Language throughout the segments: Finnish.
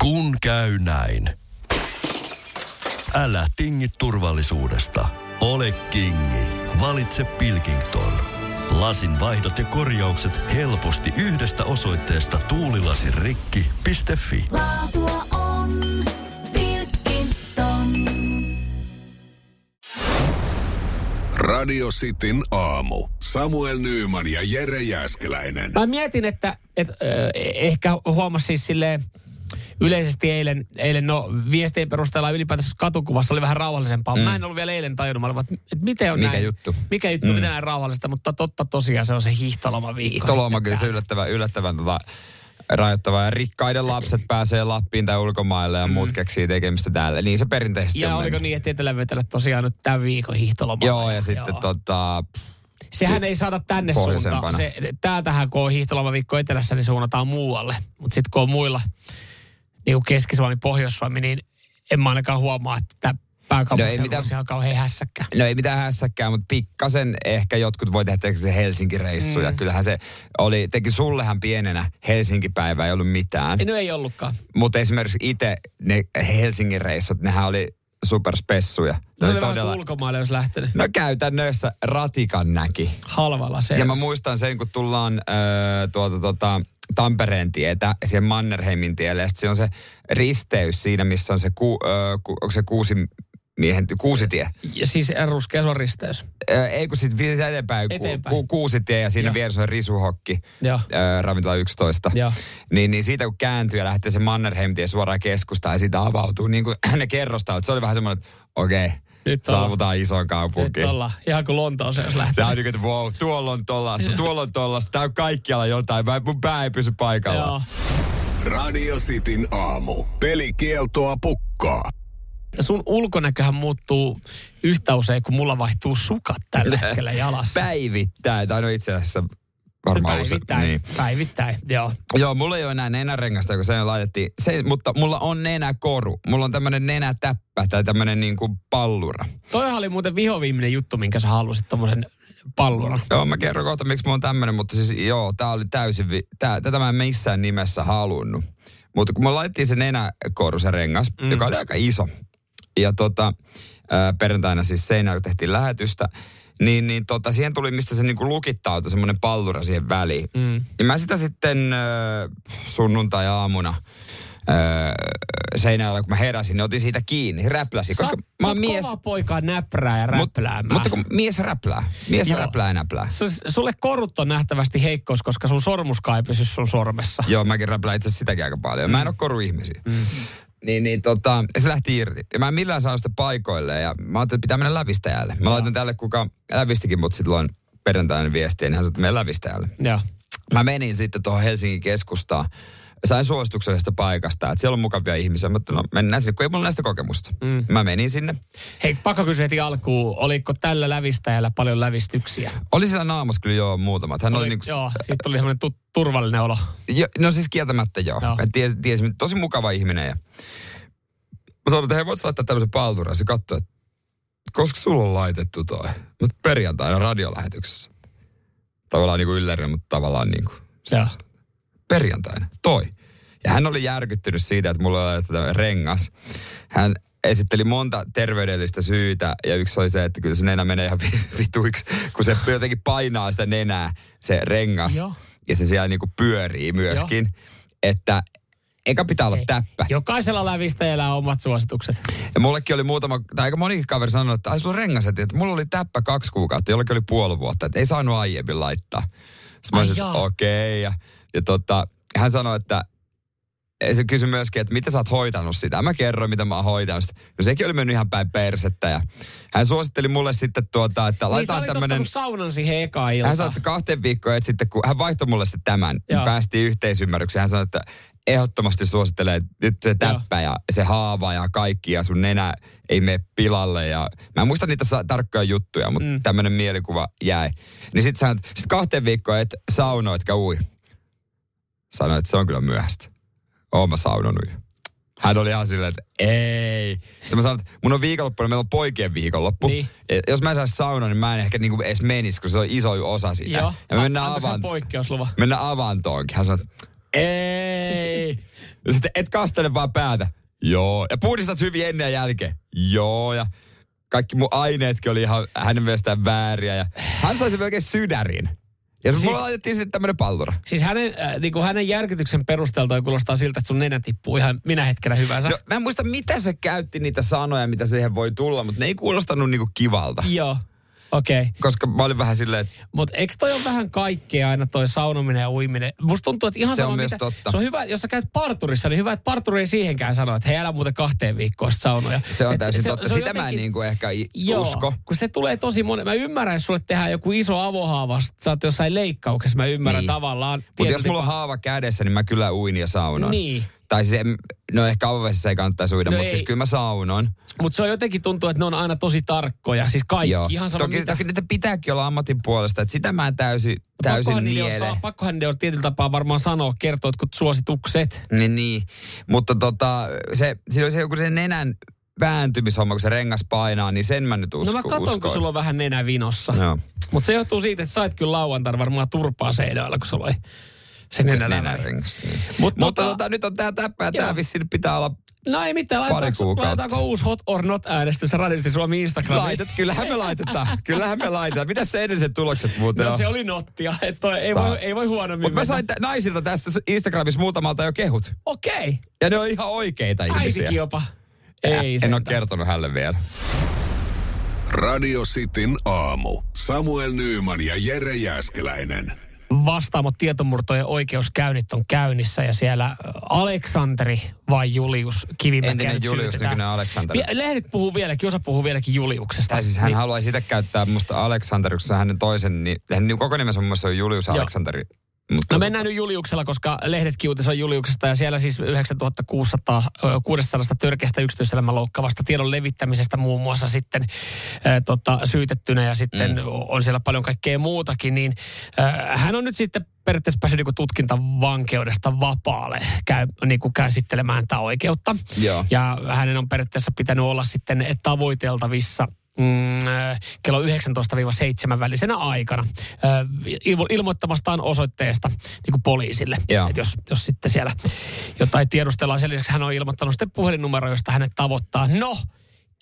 Kun käy näin. Älä tingi turvallisuudesta. Ole kingi. Valitse Pilkington. Lasin vaihdot ja korjaukset helposti yhdestä osoitteesta tuulilasirikki.fi. Laatua on Pilkington. Radio Cityn aamu. Samuel Nyyman ja Jere Jäskeläinen. Mä mietin, että, että äh, ehkä huomasi siis silleen yleisesti eilen, eilen no viestien perusteella ylipäätänsä katukuvassa oli vähän rauhallisempaa. Mm. Mä en ollut vielä eilen tajunnut, mä olin, että, että miten on Mikä näin. juttu? Mikä juttu, mm. miten näin rauhallista, mutta totta tosiaan se on se hiihtoloma viikko. Hiihtoloma kyllä se yllättävän, yllättävän tota, rajoittavaa. Ja rikkaiden lapset pääsee Lappiin tai ulkomaille ja muut keksii tekemistä täällä. Niin se perinteisesti Mm. Ja on oliko mennyt. niin, että etelävetellä tosiaan nyt tämän viikon hiihtoloma? Joo, ja sitten tota, Sehän ei saada tänne suuntaan. Se, täältähän kun on hiihtolomaviikko etelässä, niin suunnataan muualle. Mutta sitten kun on muilla, niin kuin Keski-Suomi, Pohjois-Suomi, niin en mä ainakaan huomaa, että No ei mitään- ihan kauhean hässäkkä. No ei mitään hässäkkää, mutta pikkasen ehkä jotkut voi tehdä se Helsinki-reissu. Mm. Ja kyllähän se oli, teki sullehan pienenä Helsinki-päivä ei ollut mitään. No ei ollutkaan. Mutta esimerkiksi itse ne Helsingin reissut, nehän oli superspessuja. Se oli oli vähän kuin ulkomaille, jos lähtenyt. No käytännössä ratikan näki. Halvalla se. Ja mä muistan sen, kun tullaan äh, tuolta tota, Tampereen tietä, siihen Mannerheimin tielle, ja se on se risteys siinä, missä on se, ku, äh, ku, onko se kuusi miehen, kuusitie. Ja siis ruskea on risteys. Äh, ei kun sitten vielä eteenpäin, Eteenpäin. Ku, ku, kuusitie ja siinä vieressä on risuhokki, Joo. äh, ravintola 11. Joo. Niin, niin siitä kun kääntyy ja lähtee se Mannerheim-tie suoraan keskustaan ja siitä avautuu niin kuin ne kerrostavat. Se oli vähän semmoinen, että okei, okay, Nyt ollaan. saavutaan isoon Nyt kaupunkiin. ollaan. Ihan kuin Lontooseen, jos lähtee. Tämä on niin kuin, että wow, tuolla on tollasta, tuolla on tollasta, tää on kaikkialla jotain. Mä, mun pää ei pysy paikallaan. Joo. Radio Cityn aamu. Pelikieltoa pukkaa. Sun ulkonäköhän muuttuu yhtä usein, kun mulla vaihtuu sukat tällä hetkellä jalassa. Päivittäin, tai no itse asiassa varmaan usein. Päivittäin, Niin. päivittäin, joo. Joo, mulla ei ole enää nenärengasta, kun se laitettiin. Se, mutta mulla on nenäkoru. Mulla on tämmönen nenätäppä tai tämmönen niinku pallura. Toihan oli muuten vihoviimeinen juttu, minkä sä halusit tommosen palluran. Joo, mä kerron kohta, miksi mulla on tämmönen, mutta siis joo, tää oli täysin, vi- tää, tätä mä en missään nimessä halunnut. Mutta kun me laitettiin se nenäkoru, se rengas, mm. joka oli aika iso, ja tota, ää, perjantaina siis seinällä, kun tehtiin lähetystä, niin, niin tota, siihen tuli, mistä se niinku lukittautui, semmoinen pallura siihen väliin. Mm. Ja mä sitä sitten äh, sunnuntai-aamuna äh, seinällä, kun mä heräsin, niin otin siitä kiinni, räpläsi. Sä, Koska sä mä oon mies, kova poika näprää ja mut, räpläämään. mutta kun mies räplää, mies Joo. räplää ja näplää. S- sulle korut on nähtävästi heikkous, koska sun sormuskaa ei pysy sun sormessa. Joo, mäkin räplään itse asiassa sitäkin aika paljon. Mm. Mä en ole koruihmisiä. Mm. Niin, niin tota, se lähti irti. Ja mä en millään saanut sitä paikoille ja mä ajattelin, että pitää mennä lävistäjälle. Mä laitan tälle, kuka lävistikin mut silloin perjantaina viestiä, niin hän sanoi, että mene lävistäjälle. Joo. Mä menin sitten tuohon Helsingin keskustaan. Sain suosituksen yhdestä paikasta, että siellä on mukavia ihmisiä, mutta no mennään sinne, kun ei mulla näistä kokemusta. Mm. Mä menin sinne. Hei, pakko kysyä heti alkuun, oliko tällä lävistäjällä paljon lävistyksiä? Oli siellä naamassa kyllä joo muutamat. Hän oli, Oli, niinku, Joo, siitä tuli semmoinen tu- turvallinen olo. Jo, no siis kieltämättä joo. Joo. Ties, ties, tosi mukava ihminen. Ja... Mä sanoin, että hei, voit laittaa tämmöisen palturan. Se katsoi, että koska sulla on laitettu toi? Mutta perjantaina radiolähetyksessä. Tavallaan niin kuin yllärinä, mutta tavallaan niin kuin Joo. Perjantaina. Toi. Ja hän oli järkyttynyt siitä, että mulla oli tämmöinen rengas. Hän esitteli monta terveydellistä syytä ja yksi oli se, että kyllä se nenä menee ihan vi- vituiksi, kun se jotenkin painaa sitä nenää, se rengas. Joo. Ja se siellä niinku pyörii myöskin. Että eka pitää olla Hei, täppä. Jokaisella lävistäjällä on omat suositukset. Ja mullekin oli muutama, tai aika monikin kaveri sanonut, että ai sulla rengaset, että mulla oli täppä kaksi kuukautta, jollekin oli puoli vuotta, että ei saanut aiemmin laittaa. Sitten mä okei. Okay. Ja, ja tota, hän sanoi, että se kysyi myöskin, että miten sä oot hoitanut sitä. Mä kerroin, mitä mä oon hoitanut sitä. No sekin oli mennyt ihan päin persettä. Ja hän suositteli mulle sitten tuota, että Niin laitetaan olit tämmönen... saunan siihen ekaan iltaan. Hän sanoi, että kahteen viikkoon, että sitten kun hän vaihtoi mulle se tämän, Joo. niin päästiin yhteisymmärrykseen. Hän sanoi, että ehdottomasti suosittelee että nyt se täppä ja se haava ja kaikki ja sun nenä ei mene pilalle. Ja, mä en muista niitä tarkkoja juttuja, mutta mm. tämmöinen mielikuva jäi. Niin sitten sanoi, sit kahteen viikkoon et sauno, etkä ui. Sanoin, että se on kyllä myöhäistä. Oon mä saunonut jo. Hän oli ihan silleen, että ei. Sitten mä sanoin, että mun on viikonloppuna, meillä on poikien viikonloppu. Niin. Ja Jos mä en saisi saunaa, niin mä en ehkä niinku edes menisi, kun se on iso osa sitä. Joo. Ja me mennään, avaan, poikkeusluvan? mennään avantoonkin. Hän sanoi, että ei. Ja sitten et kastele vaan päätä. Joo. Ja puhdistat hyvin ennen ja jälkeen. Joo. Ja kaikki mun aineetkin oli ihan hänen mielestään vääriä. Ja hän sai sen melkein sydärin. Ja siis, mulla laitettiin sitten tämmönen pallura. Siis hänen, äh, niin kuin hänen järkytyksen perusteelta kuulostaa siltä, että sun nenä tippuu ihan minä hetkenä hyvänsä. No, mä en muista, mitä se käytti niitä sanoja, mitä siihen voi tulla, mutta ne ei kuulostanut niinku kivalta. Joo, okei. Okay. Koska mä olin vähän silleen, että Mutta eikö toi ole vähän kaikkea aina toi saunominen ja uiminen? Musta tuntuu, että ihan Se on sama myös mitä, totta. Se on hyvä, jos sä käyt parturissa, niin hyvä, että parturi ei siihenkään sano, että hei älä muuten kahteen viikkoon saunoja. se on Et täysin totta. on Sitä mä en jotenkin- niinku ehkä Joo, usko. kun se tulee tosi monen. Mä ymmärrän, jos sulle tehdään joku iso avohaava, sä oot jossain leikkauksessa, mä ymmärrän Niin. tavallaan. Mutta jos mulla on haava kädessä, niin mä kyllä uin ja saunon. Niin. Tai siis, en- no ehkä avovesissä ei kannattaisi uida, No mutta ei. siis kyllä mä saunon. Mutta se on jotenkin tuntuu, että ne on aina tosi tarkkoja. Siis kaikki, Joo. ihan sama toki, mitä. toki niitä pitääkin olla ammatin puolesta, että sitä mä en täysin, täysin pakkohan niele. saa- pakkohan niiden on tietyllä tapaa varmaan sanoa, kertoa jotkut suositukset. Niin, niin. Mutta tota, se, siinä on se joku se nenän vääntymishomma, kun se rengas painaa, niin sen mä nyt usko, no mä katon, uskoin. kun sulla on vähän nenä vinossa. Joo. Mutta se johtuu siitä, että sait kyllä lauantaina varmaan turpaa seinällä, kun sulla oli se Se nenä nenärengas. Niin. Mut Mutta tota- tota, nyt on tää täppä ja tää vissiin pitää olla No ei mitään, laitetaanko, uusi hot or not äänestys radiosti Suomi Instagramiin? Laitet, kyllähän me laitetaan. Kyllähän me laitetaan. Mitäs se edelliset tulokset muuten No on? se oli nottia, että toi ei Saa. voi, ei voi huonommin Mutta mä sain tä- naisilta tästä Instagramissa muutamalta jo kehut. Okei, Ja ne on ihan oikeita ihmisiä. äitikin jopa. Ei en ole kertonut hänelle vielä. Radio Cityn aamu. Samuel Nyyman ja Jere Jäskeläinen. Vastaamot tietomurtojen oikeuskäynnit on käynnissä ja siellä Aleksanteri vai Julius Kivimäki Entinen Julius, syytetään. nykyinen Aleksanteri. Lehdet puhuu vieläkin, osa puhuu vieläkin Juliuksesta. Tai siis hän Niin- haluaa sitä käyttää musta Aleksanteriksi, hänen toisen, niin, hänen koko nimensä on on Julius Joo. Aleksanteri. Mutta No mennään nyt Juliuksella, koska lehdetkin uutisoi Juliuksesta ja siellä siis 9600 ö, 600 törkeästä yksityiselämän loukkaavasta tiedon levittämisestä muun muassa sitten ä, tota, syytettynä ja sitten mm. on siellä paljon kaikkea muutakin, niin ä, hän on nyt sitten periaatteessa päässyt niinku tutkintavankeudesta vapaalle käy, niinku käsittelemään tätä oikeutta. Joo. Ja hänen on periaatteessa pitänyt olla sitten tavoiteltavissa mm, äh, kello 19-7 välisenä aikana äh, ilmo- ilmoittamastaan osoitteesta niin kuin poliisille. Joo. Et jos, jos sitten siellä jotain tiedustellaan, sen lisäksi hän on ilmoittanut sitten puhelinnumero, josta hänet tavoittaa. No,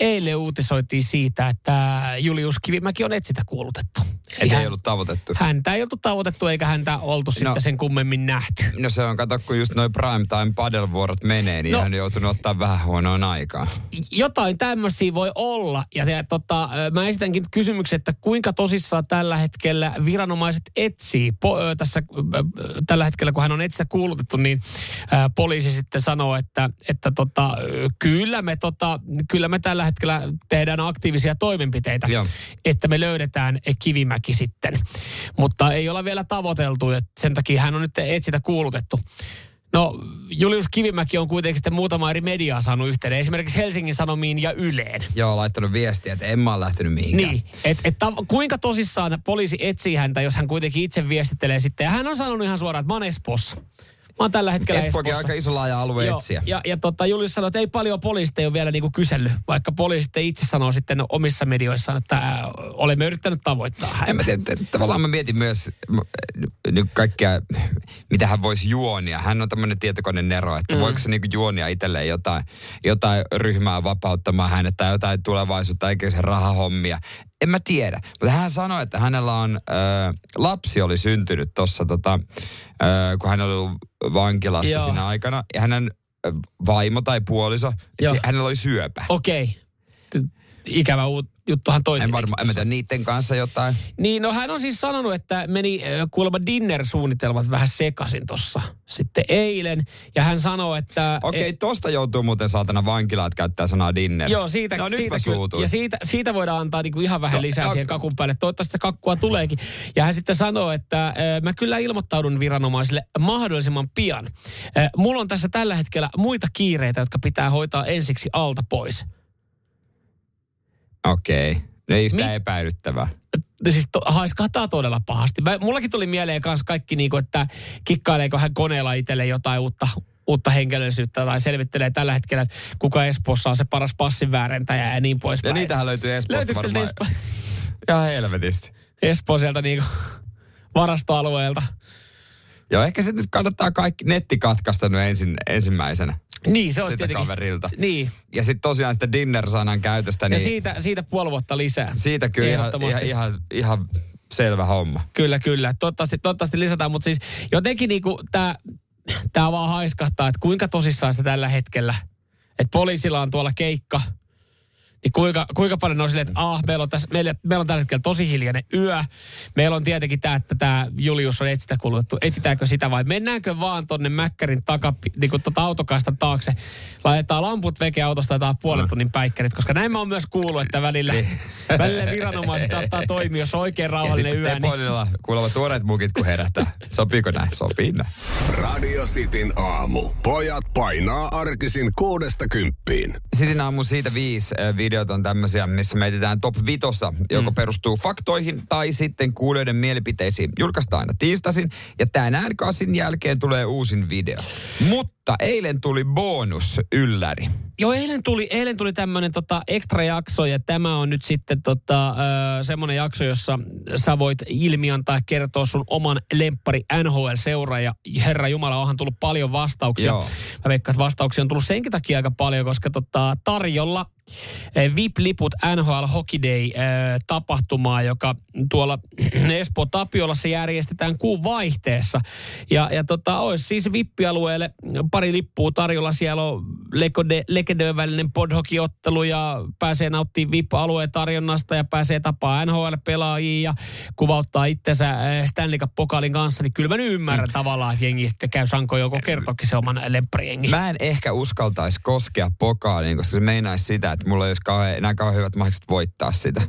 eilen uutisoitiin siitä, että Julius Kivimäki on etsitä kuulutettu. Eli ei hän- ollut tavoitettu. Häntä ei oltu tavoitettu eikä häntä oltu no. sitten sen kummemmin nähty. No se on, kato, kun just noin prime time padelvuorot menee, niin No. hän on joutunut ottaa vähän huonoon aikaan. jotain tämmöisiä voi olla. Ja, ja tota, mä esitänkin kysymyksen, että kuinka tosissaan tällä hetkellä viranomaiset etsii. Po, ö, tässä, ö, tällä hetkellä, kun hän on etsitä kuulutettu, niin ö, poliisi sitten sanoo, että, että tota, kyllä, me, tota, kyllä me tällä hetkellä tehdään aktiivisia toimenpiteitä, Joo. että me löydetään Kivimäki sitten. Mutta ei olla vielä tavoiteltu, että sen takia hän on nyt etsitä kuulutettu. No, Julius Kivimäki on kuitenkin sitten muutama eri mediaa saanut yhteyden. Esimerkiksi Helsingin Sanomiin ja Yleen. Joo, laittanut viestiä, että en mä ole lähtenyt mihinkään. Niin, että et, tav- kuinka tosissaan poliisi etsii häntä, jos hän kuitenkin itse viestittelee sitten. Ja hän on sanonut ihan suoraan, että mä oon Espoossa. Mä oon tällä hetkellä Espookin Espoossa. aika iso laaja alue Joo, etsiä. Ja, ja tota, Julius sanoi, että ei paljon poliisit ei ole vielä niinku kysellyt, vaikka poliisit itse sanoo sitten omissa medioissaan, että ää, olemme yrittäneet tavoittaa En häntä. mä tiedä, tavallaan mä mietin myös nyt kaikkea, mitä hän voisi juonia. Hän on tämmöinen tietokoneen nero, että mm. voiko se niinku juonia itselleen jotain, jotain ryhmää vapauttamaan hänet tai jotain tulevaisuutta, eikä se rahahommia. En mä tiedä. Mutta hän sanoi, että hänellä on, äh, lapsi oli syntynyt tuossa, tota, äh, kun hän oli ollut vankilassa Joo. siinä aikana. Ja hänen vaimo tai puoliso, Joo. hänellä oli syöpä. Okei. T- Ikävä uut, juttuhan toi. En varmaan, en mä tiedä, niiden kanssa jotain. Niin, no hän on siis sanonut, että meni kuulemma dinner-suunnitelmat vähän sekasin tossa sitten eilen. Ja hän sanoo, että... Okei, okay, e- tosta joutuu muuten saatana vankilaat käyttää sanaa dinner. Joo, siitä, no, nyt siitä, mä kyllä- ja siitä, siitä voidaan antaa niinku ihan vähän No, lisää ok. siihen kakun päälle. Toivottavasti sitä kakkua tuleekin. Ja hän sitten sanoo, että mä kyllä ilmoittaudun viranomaisille mahdollisimman pian. Mulla on tässä tällä hetkellä muita kiireitä, jotka pitää hoitaa ensiksi alta pois. Okei. Okay. No ei yhtään Mi- epäilyttävää. siis to, haiskahtaa todella pahasti. Mä, mullakin tuli mieleen kanssa kaikki, niinku, että kikkaileeko hän koneella itselle jotain uutta, uutta henkilöllisyyttä tai selvittelee tällä hetkellä, että kuka Espoossa on se paras passin väärentäjä ja niin poispäin. Ja niitähän löytyy Espoosta varmaan. Espoo, Ihan helvetisti. Espoo sieltä niinku varastoalueelta? Joo, ehkä se nyt kannattaa kaikki netti katkaista nyt ensin, ensimmäisenä. Niin, se olisi Siltä tietenkin. kaverilta. Niin, Ja sitten tosiaan sitä dinner-sanan käytöstä, ja niin siitä, siitä puoli vuotta lisää. siitä kyllä ihan, ihan, ihan, ihan selvä homma. Kyllä, kyllä. Toivottavasti, toivottavasti lisätään, mutta siis jotenkin niinku tämä tää vaan haiskahtaa, että kuinka tosissaan sitä tällä hetkellä, että poliisilla on tuolla keikka, niin kuinka, kuinka paljon on silleen, että ah, meillä on, tässä, meillä, meillä on tällä hetkellä tosi hiljainen yö. Meillä on tietenkin tämä, että tämä Julius on etsitä kulutettu. Etsitäänkö sitä vai mennäänkö vaan tonne Mäkkärin takapi, niin kuin tota autokaistan taakse. Laitetaan lamput veke autosta ja puolen tunnin päikkärit, koska näin mä oon myös kuullut, että välillä, välillä viranomaiset saattaa toimia, jos on oikein Ja rauhallinen sitten yö. Niin, Tepolilla kuulemma tuoreet mukit, kun herättää. Sopiiko näin? Sopii näin. Radio Cityn aamu. Pojat painaa arkisin kuudesta kymppiin. Sitten aamu siitä viisi äh, videot on tämmöisiä, missä me etsitään top vitossa, joka perustuu faktoihin tai sitten kuulijoiden mielipiteisiin. Julkaistaan aina tiistasin ja tänään kasin jälkeen tulee uusin video. Mutta eilen tuli bonus ylläri. Joo, eilen tuli, eilen tuli tämmöinen tota, ekstra jakso ja tämä on nyt sitten tota, semmoinen jakso, jossa sä voit ilmiantaa kertoa sun oman lemppari NHL-seura ja Herra Jumala, onhan tullut paljon vastauksia. Joo. Mä veikkaan, että vastauksia on tullut senkin takia aika paljon, koska tota, tarjolla eh, VIP-liput NHL Hockey Day eh, tapahtumaa, joka tuolla Espoo Tapiolassa järjestetään kuun vaihteessa. Ja, ja tota, olisi siis VIP-alueelle pari lippua tarjolla. Siellä on Lekedöön välinen podhokiottelu ja pääsee nauttimaan VIP-alueen tarjonnasta ja pääsee tapaa NHL-pelaajia ja kuvauttaa itsensä eh, Stanley Cup-pokaalin kanssa. Niin kyllä mä nyt ymmärrän mm. tavallaan, että jengi sitten käy sanko joko kertokin se oman lempparijengi. Mä en ehkä uskaltaisi koskea pokaaliin, koska se meinaisi sitä, että mulla ei olisi kauhean, enää kauhean hyvät mahdollisuudet voittaa sitä.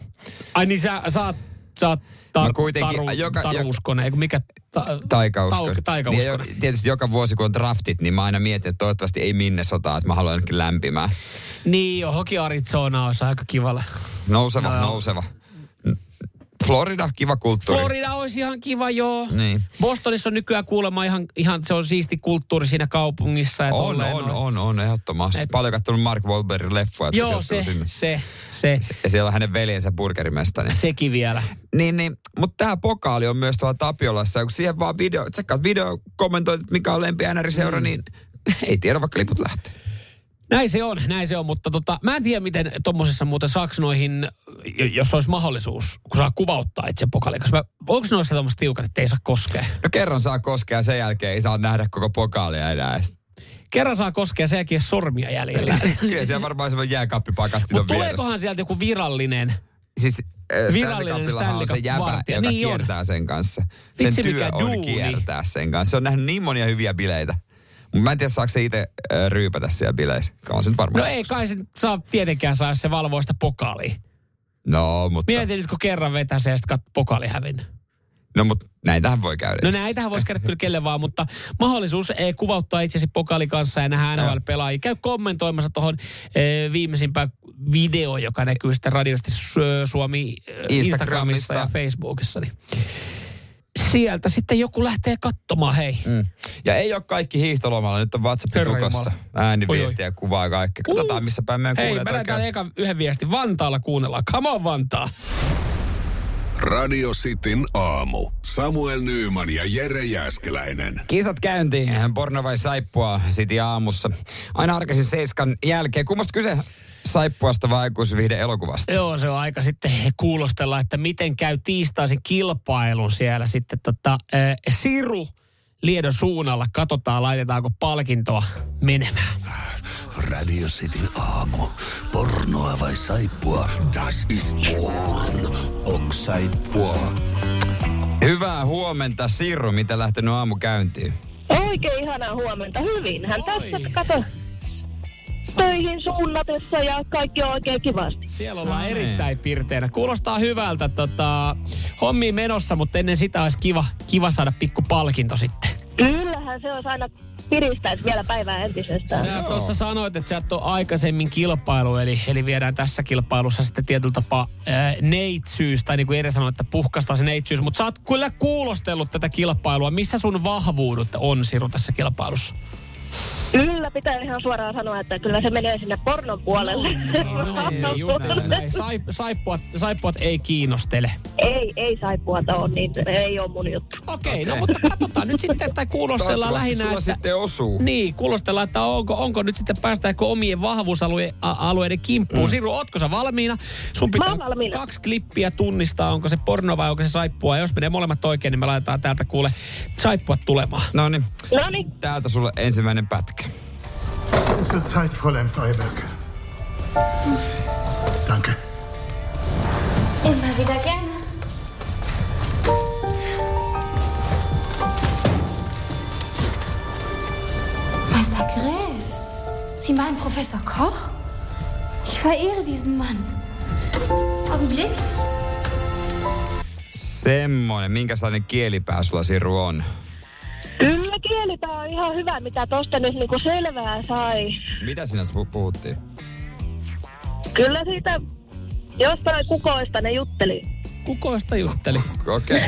Ai niin sä, sä oot, sä oot tar, Mä kuitenkin- taru, joka- taruuskonen, eikö mikä? Ta, Taikausko. Tau- Niin, taikauskonen. jo- tietysti joka vuosi, kun on draftit, niin mä aina mietin, että toivottavasti ei minne sotaa, että mä haluan ainakin lämpimään. Niin Hoki Arizona olisi aika kivalla. Nouseva, nouseva. Florida, kiva kulttuuri. Florida olisi ihan kiva, joo. Niin. Bostonissa on nykyään kuulemma ihan, ihan se on siisti kulttuuri siinä kaupungissa. Ja On, on, noin. on, on, ehdottomasti. Et- Paljon katsonut Mark Wahlbergin leffoja, Joo, se, sinne. se, se, se, Ja siellä on hänen veljensä burgerimesta. Niin. sekin vielä. Niin, niin. Mutta tämä pokaali on myös tuolla Tapiolassa. Kun siihen vaan video, tsekkaat video, kommentoit, mikä on lempi NR-seura, mm. niin ei tiedä, vaikka liput lähtee. Näin se on, näin se on, mutta tota, mä en tiedä, miten tuommoisessa muuten saaks noihin, jos olisi mahdollisuus, kun saa kuvauttaa itse mä, onko noissa tuommoiset tiukat, että ei saa koskea? No kerran saa koskea ja sen jälkeen ei saa nähdä koko pokaalia enää. Kerran saa koskea, sen jälkeen sormia jäljellä. Kyllä siellä varmaan semmoinen jääkaappipakastin on tuleekohan sieltä joku virallinen? Siis äh, Virallinen Stanley on se jäbä, Cup-vartija. joka Niin on. kiertää sen kanssa. Sen Vitsi, työ on duuni. kiertää sen kanssa. Se on nähnyt niin monia hyviä bileitä. Mutta mä en tiedä, saako se itse ryypätä siellä bileissä. On se nyt varmaan. No ei kai se saa tietenkään saa, jos se valvoo sitä pokaalia. No, mutta, Mietin nyt, kun kerran vetää se ja sitten kat- pokaali hävinnyt. no, mutta näitähän voi käydä. No näitähän voisi käydä kyllä kelle vaan, mutta mahdollisuus eh, kuvauttaa itsesi pokaali kanssa ja nähdä NHL-pelaajia. Käy kommentoimassa tuohon eh, viimeisimpään video, joka näkyy sitten radiosti Su- Suomi eh, Instagramissa Instagramista. ja Facebookissa. Niin sieltä sitten joku lähtee katsomaan, hei. Mm. Ja ei ole kaikki hiihtolomalla. Nyt on WhatsApp tukossa. Ääniviestiä ja kuvaa ja kaikkea. Katsotaan, missä päin meidän Hei, näytän oikein- eka yhden viestin. Vantaalla kuunnellaan. Come on Vantaa. Radio Cityn aamu. Samuel Nyyman ja Jere Jäskeläinen. Kisat käyntiin, porno vai saippua, City aamussa. Aina arkisin seiskan jälkeen. Kummasta kyse saippuasta vai aikuisviihde elokuvasta? Joo, se on aika sitten kuulostella, että miten käy tiistaisin kilpailun siellä sitten tota, äh, Siru Liedon suunnalla. Katsotaan, laitetaanko palkintoa menemään. Radio Cityn aamu. Pornoa vai saippua? Das ist porn. Ok saippua. Hyvää huomenta, Sirru. Miten lähtenyt aamu käyntiin? Oikein ihanaa huomenta. Hyvinhän tässä, kato, töihin suunnatessa ja kaikki on oikein kivasti. Siellä ollaan No niin. erittäin pirteänä. Kuulostaa hyvältä tota, hommiin menossa, mutta ennen sitä olisi kiva, kiva saada pikku palkinto sitten. Kyllähän se olisi aina piristäisi vielä päivää entisestään. Sä tuossa sanoit, että sä et ole aikaisemmin kilpailu, eli, eli viedään tässä kilpailussa sitten tietyllä tapaa ää, neitsyys, tai niin kuin Eri sanoi, että puhkastaa se neitsyys, mutta sä oot kyllä kuulostellut tätä kilpailua. Missä sun vahvuudet on, Siru, tässä kilpailussa? Kyllä pitää ihan suoraan sanoa, että kyllä se menee sinne pornon puolelle. No, niin, just näin. Saip, saippuat, saippuat ei kiinnostele. ei, ei saippuata ole, niin ei ole mun juttu. Okei, okay, no Okei. mutta katsotaan nyt sitten, että kuulostellaan lähinnä, sulla että... sitten osuu. Niin, kuulostellaan, että onko, onko nyt sitten päästäänkö omien vahvuusalueiden kimppuun. Mm. Siru, ootko sä valmiina? Sun pitää valmiina. kaksi klippiä tunnistaa, onko se porno vai onko se saippua. Ja jos menee molemmat oikein, niin me laitetaan täältä kuule saippuat tulemaan. No niin, No niin, täältä sulle ensimmäinen pätkä. Es wird Zeit, Fräulein Freiberg. Danke. Immer wieder gerne. Meister Griff, Sie meinen Professor Koch? Ich verehre diesen Mann. Augenblick. Semmoinen, minkälainen kielipää sulla Siru on? Kyllä kielipää on ihan hyvä, mitä tosta nyt niinku selvää sai. Mitä sinä pu- puhuttiin? Kyllä siitä jostain kukoista ne jutteli. Kukoista jutteli. Okei.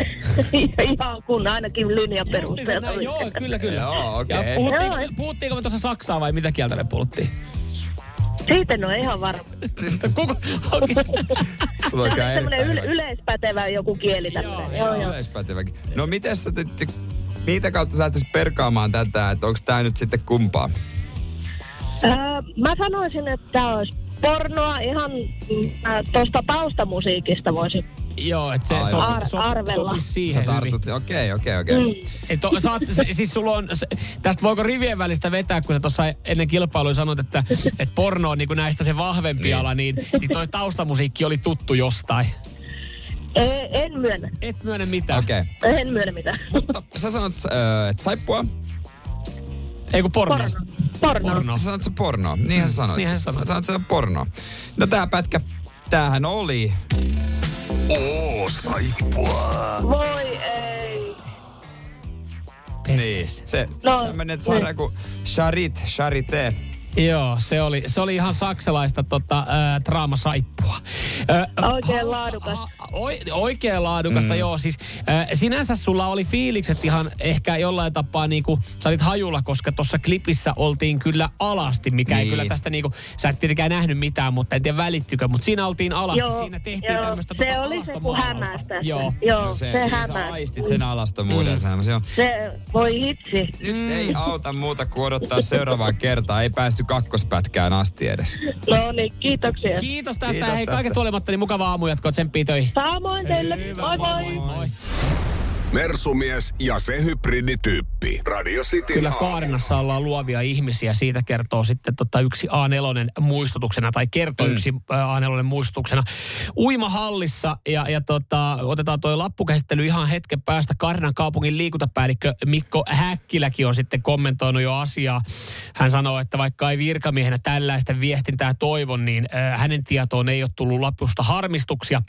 ihan kun ainakin linjan Justiinsa perusteella. näin, Joo, kyllä, kyllä. Joo, okei. Ja puhuttiinko, Joo. puhuttiinko me tuossa Saksaa vai mitä kieltä me puhuttiin? Siitä en ole ihan varma. Kuko, okay. Sulla on kyllä Semmoinen hyvä. yleispätevä joku kieli tämmöinen. Joo, joo. Yleispäteväkin. No miten sä te, te, mitä kautta sä lähtisit perkaamaan tätä, että onko tää nyt sitten kumpaa? Öö, mä sanoisin, että tää olisi pornoa ihan äh, tuosta taustamusiikista voisin. Joo, että se Aivan. so, Ar- so, arvella. sopisi Sä siihen hyvin. tartut, okei, okei, okei. Mm. Et o, saat, se, siis sulla on, se, tästä voiko rivien välistä vetää, kun sä tuossa ennen kilpailua sanoit, että et porno on niinku näistä se vahvempi Niin. ala, niin, niin toi taustamusiikki oli tuttu jostain. Ei, en myönnä. Et myönnä mitään. Okei. Okay. En myönnä mitään. Mutta sä sanot, äh, että saippua. Ei kun porno. Porno. Porno. Porno. Sä sanot se porno. Niinhän sä sanoit. Niinhän sä sanoit. Sä sanot se porno. No tää pätkä, tämähän oli. Oo, saippua. Voi ei. Niin. Se No, tämmönen sarja kuin Charit, Charité. Joo, se oli, se oli ihan saksalaista tota, äh, draamasaippua. Äh, Oikein laadukas. oi, oikein laadukasta, mm. joo. Siis, äh, sinänsä sulla oli fiilikset ihan ehkä jollain tapaa niinku, sä olit hajulla, koska tuossa klipissä oltiin kyllä alasti, mikä niin. ei Niin. kyllä tästä niinku, sä et tietenkään nähnyt mitään, mutta en tiedä välittykö, mutta siinä oltiin alasti, Joo, siinä tehtiin joo, tämmöistä se tota oli se, alasta kun hämästä. Joo. Joo, se, se, se niin sä hämästä. aistit sen alastomuuden. Mm. Se on, Se, voi hitsi. nyt Mm. ei auta muuta kuin odottaa seuraavaa kertaa. Ei päästy kakkospätkään asti edes. No niin, kiitoksia. Kiitos tästä. Kiitos Hei, tästä. kaikesta huolimatta, niin mukavaa aamujatkoa, tsemppii töihin. Samoin teille. Moi moi. moi. Mersumies ja se hybridityyppi. Radio Cityn Kyllä. Kaarinassa ollaan luovia ihmisiä. Siitä kertoo sitten tota yksi A4 muistutuksena, tai kertoo mm. yksi A4 muistutuksena. Uimahallissa, ja, ja tota, otetaan tuo lappukäsittely ihan hetken päästä. Kaarinan kaupungin liikuntapäällikkö Mikko Häkkiläkin on sitten kommentoinut jo asiaa. Hän sanoo, että vaikka ei virkamiehenä tällaista viestintää toivon, niin äh, hänen tietoon ei ole tullut lapusta harmistuksia.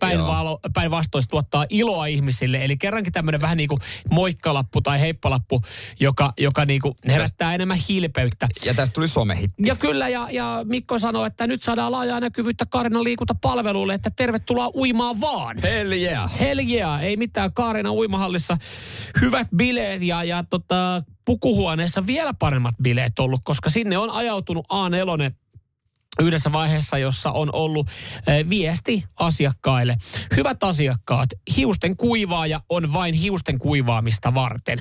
Päinvastoin se tuottaa iloa ihmisille. Eli kerrankin tämmöinen vähän niin kuin moikkalappu tai heippalappu, joka, joka niin kuin herättää enemmän hilpeyttä. Ja tästä tuli somehitti. Ja kyllä, ja, ja Mikko sanoi, että nyt saadaan laajaa näkyvyyttä Kaarinan liikuntapalveluille, että tervetuloa uimaan vaan. Hell yeah. Hell yeah, ei mitään Kaarinan uimahallissa. Hyvät bileet ja, ja tota, pukuhuoneessa vielä paremmat bileet ollut, koska sinne on ajautunut A4 yhdessä vaiheessa, jossa on ollut eh, viesti asiakkaille. Hyvät asiakkaat, hiusten kuivaaja on vain hiusten kuivaamista varten.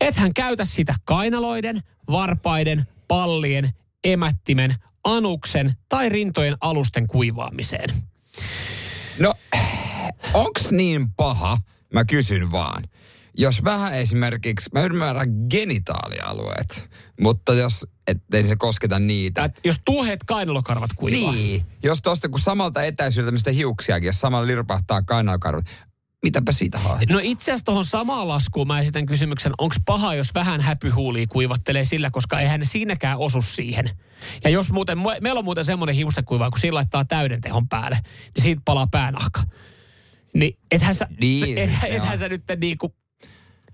Ethän käytä sitä kainaloiden, varpaiden, pallien, emättimen, anuksen tai rintojen alusten kuivaamiseen. No, onks niin paha, mä kysyn vaan. Jos vähän esimerkiksi, mä ymmärrän genitaalialueet, mutta jos, ettei se kosketa niitä. Et jos tuhet kainalokarvat kuivaa. Niin, jos tosta kun samalta etäisyydeltä mistä hiuksiakin, jos samalla lirpahtaa kainalokarvat, mitäpä siitä haet? No itse asiassa tuohon samaan laskuun mä esitän kysymyksen, onko paha, jos vähän häpyhuulia kuivattelee sillä, koska eihän siinäkään osu siihen. Ja jos muuten, me- meillä on muuten semmoinen hiustenkuiva, kun sillä laittaa täyden tehon päälle, niin siitä palaa päänahka. Niin ethän sä, Niin, siis, ethän joo. sä nyt niinku,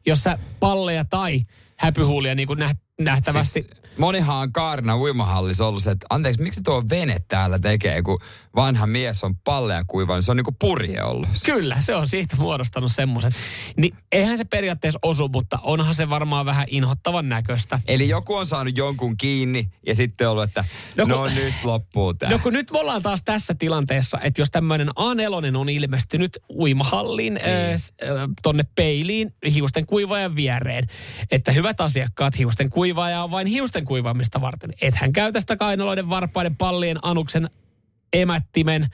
jos sä palleja tai häpyhuulia niin kuin nähtävästi... Siis monihan on Kaarina uimahallissa ollut se, että anteeksi, miksi tuo vene täällä tekee, kun vanha mies on palleja kuiva, niin se on niinku purje ollut. Kyllä, se on siitä muodostanut semmoisen. Niin eihän se periaatteessa osu, mutta onhan se varmaan vähän inhottavan näköistä. Eli joku on saanut jonkun kiinni ja sitten ollut, että No no, kun- no nyt loppuu tää. No kun nyt me ollaan taas tässä tilanteessa, että jos tämmöinen A4 on ilmestynyt uimahalliin niin. äh, tonne peiliin hiusten kuivaajan viereen, että hyvät asiakkaat, hiusten kuivaaja on vain hiusten kuivaamista varten. Et hän käytä sitä kainaloiden, varpaiden, pallien, anuksen, emättimen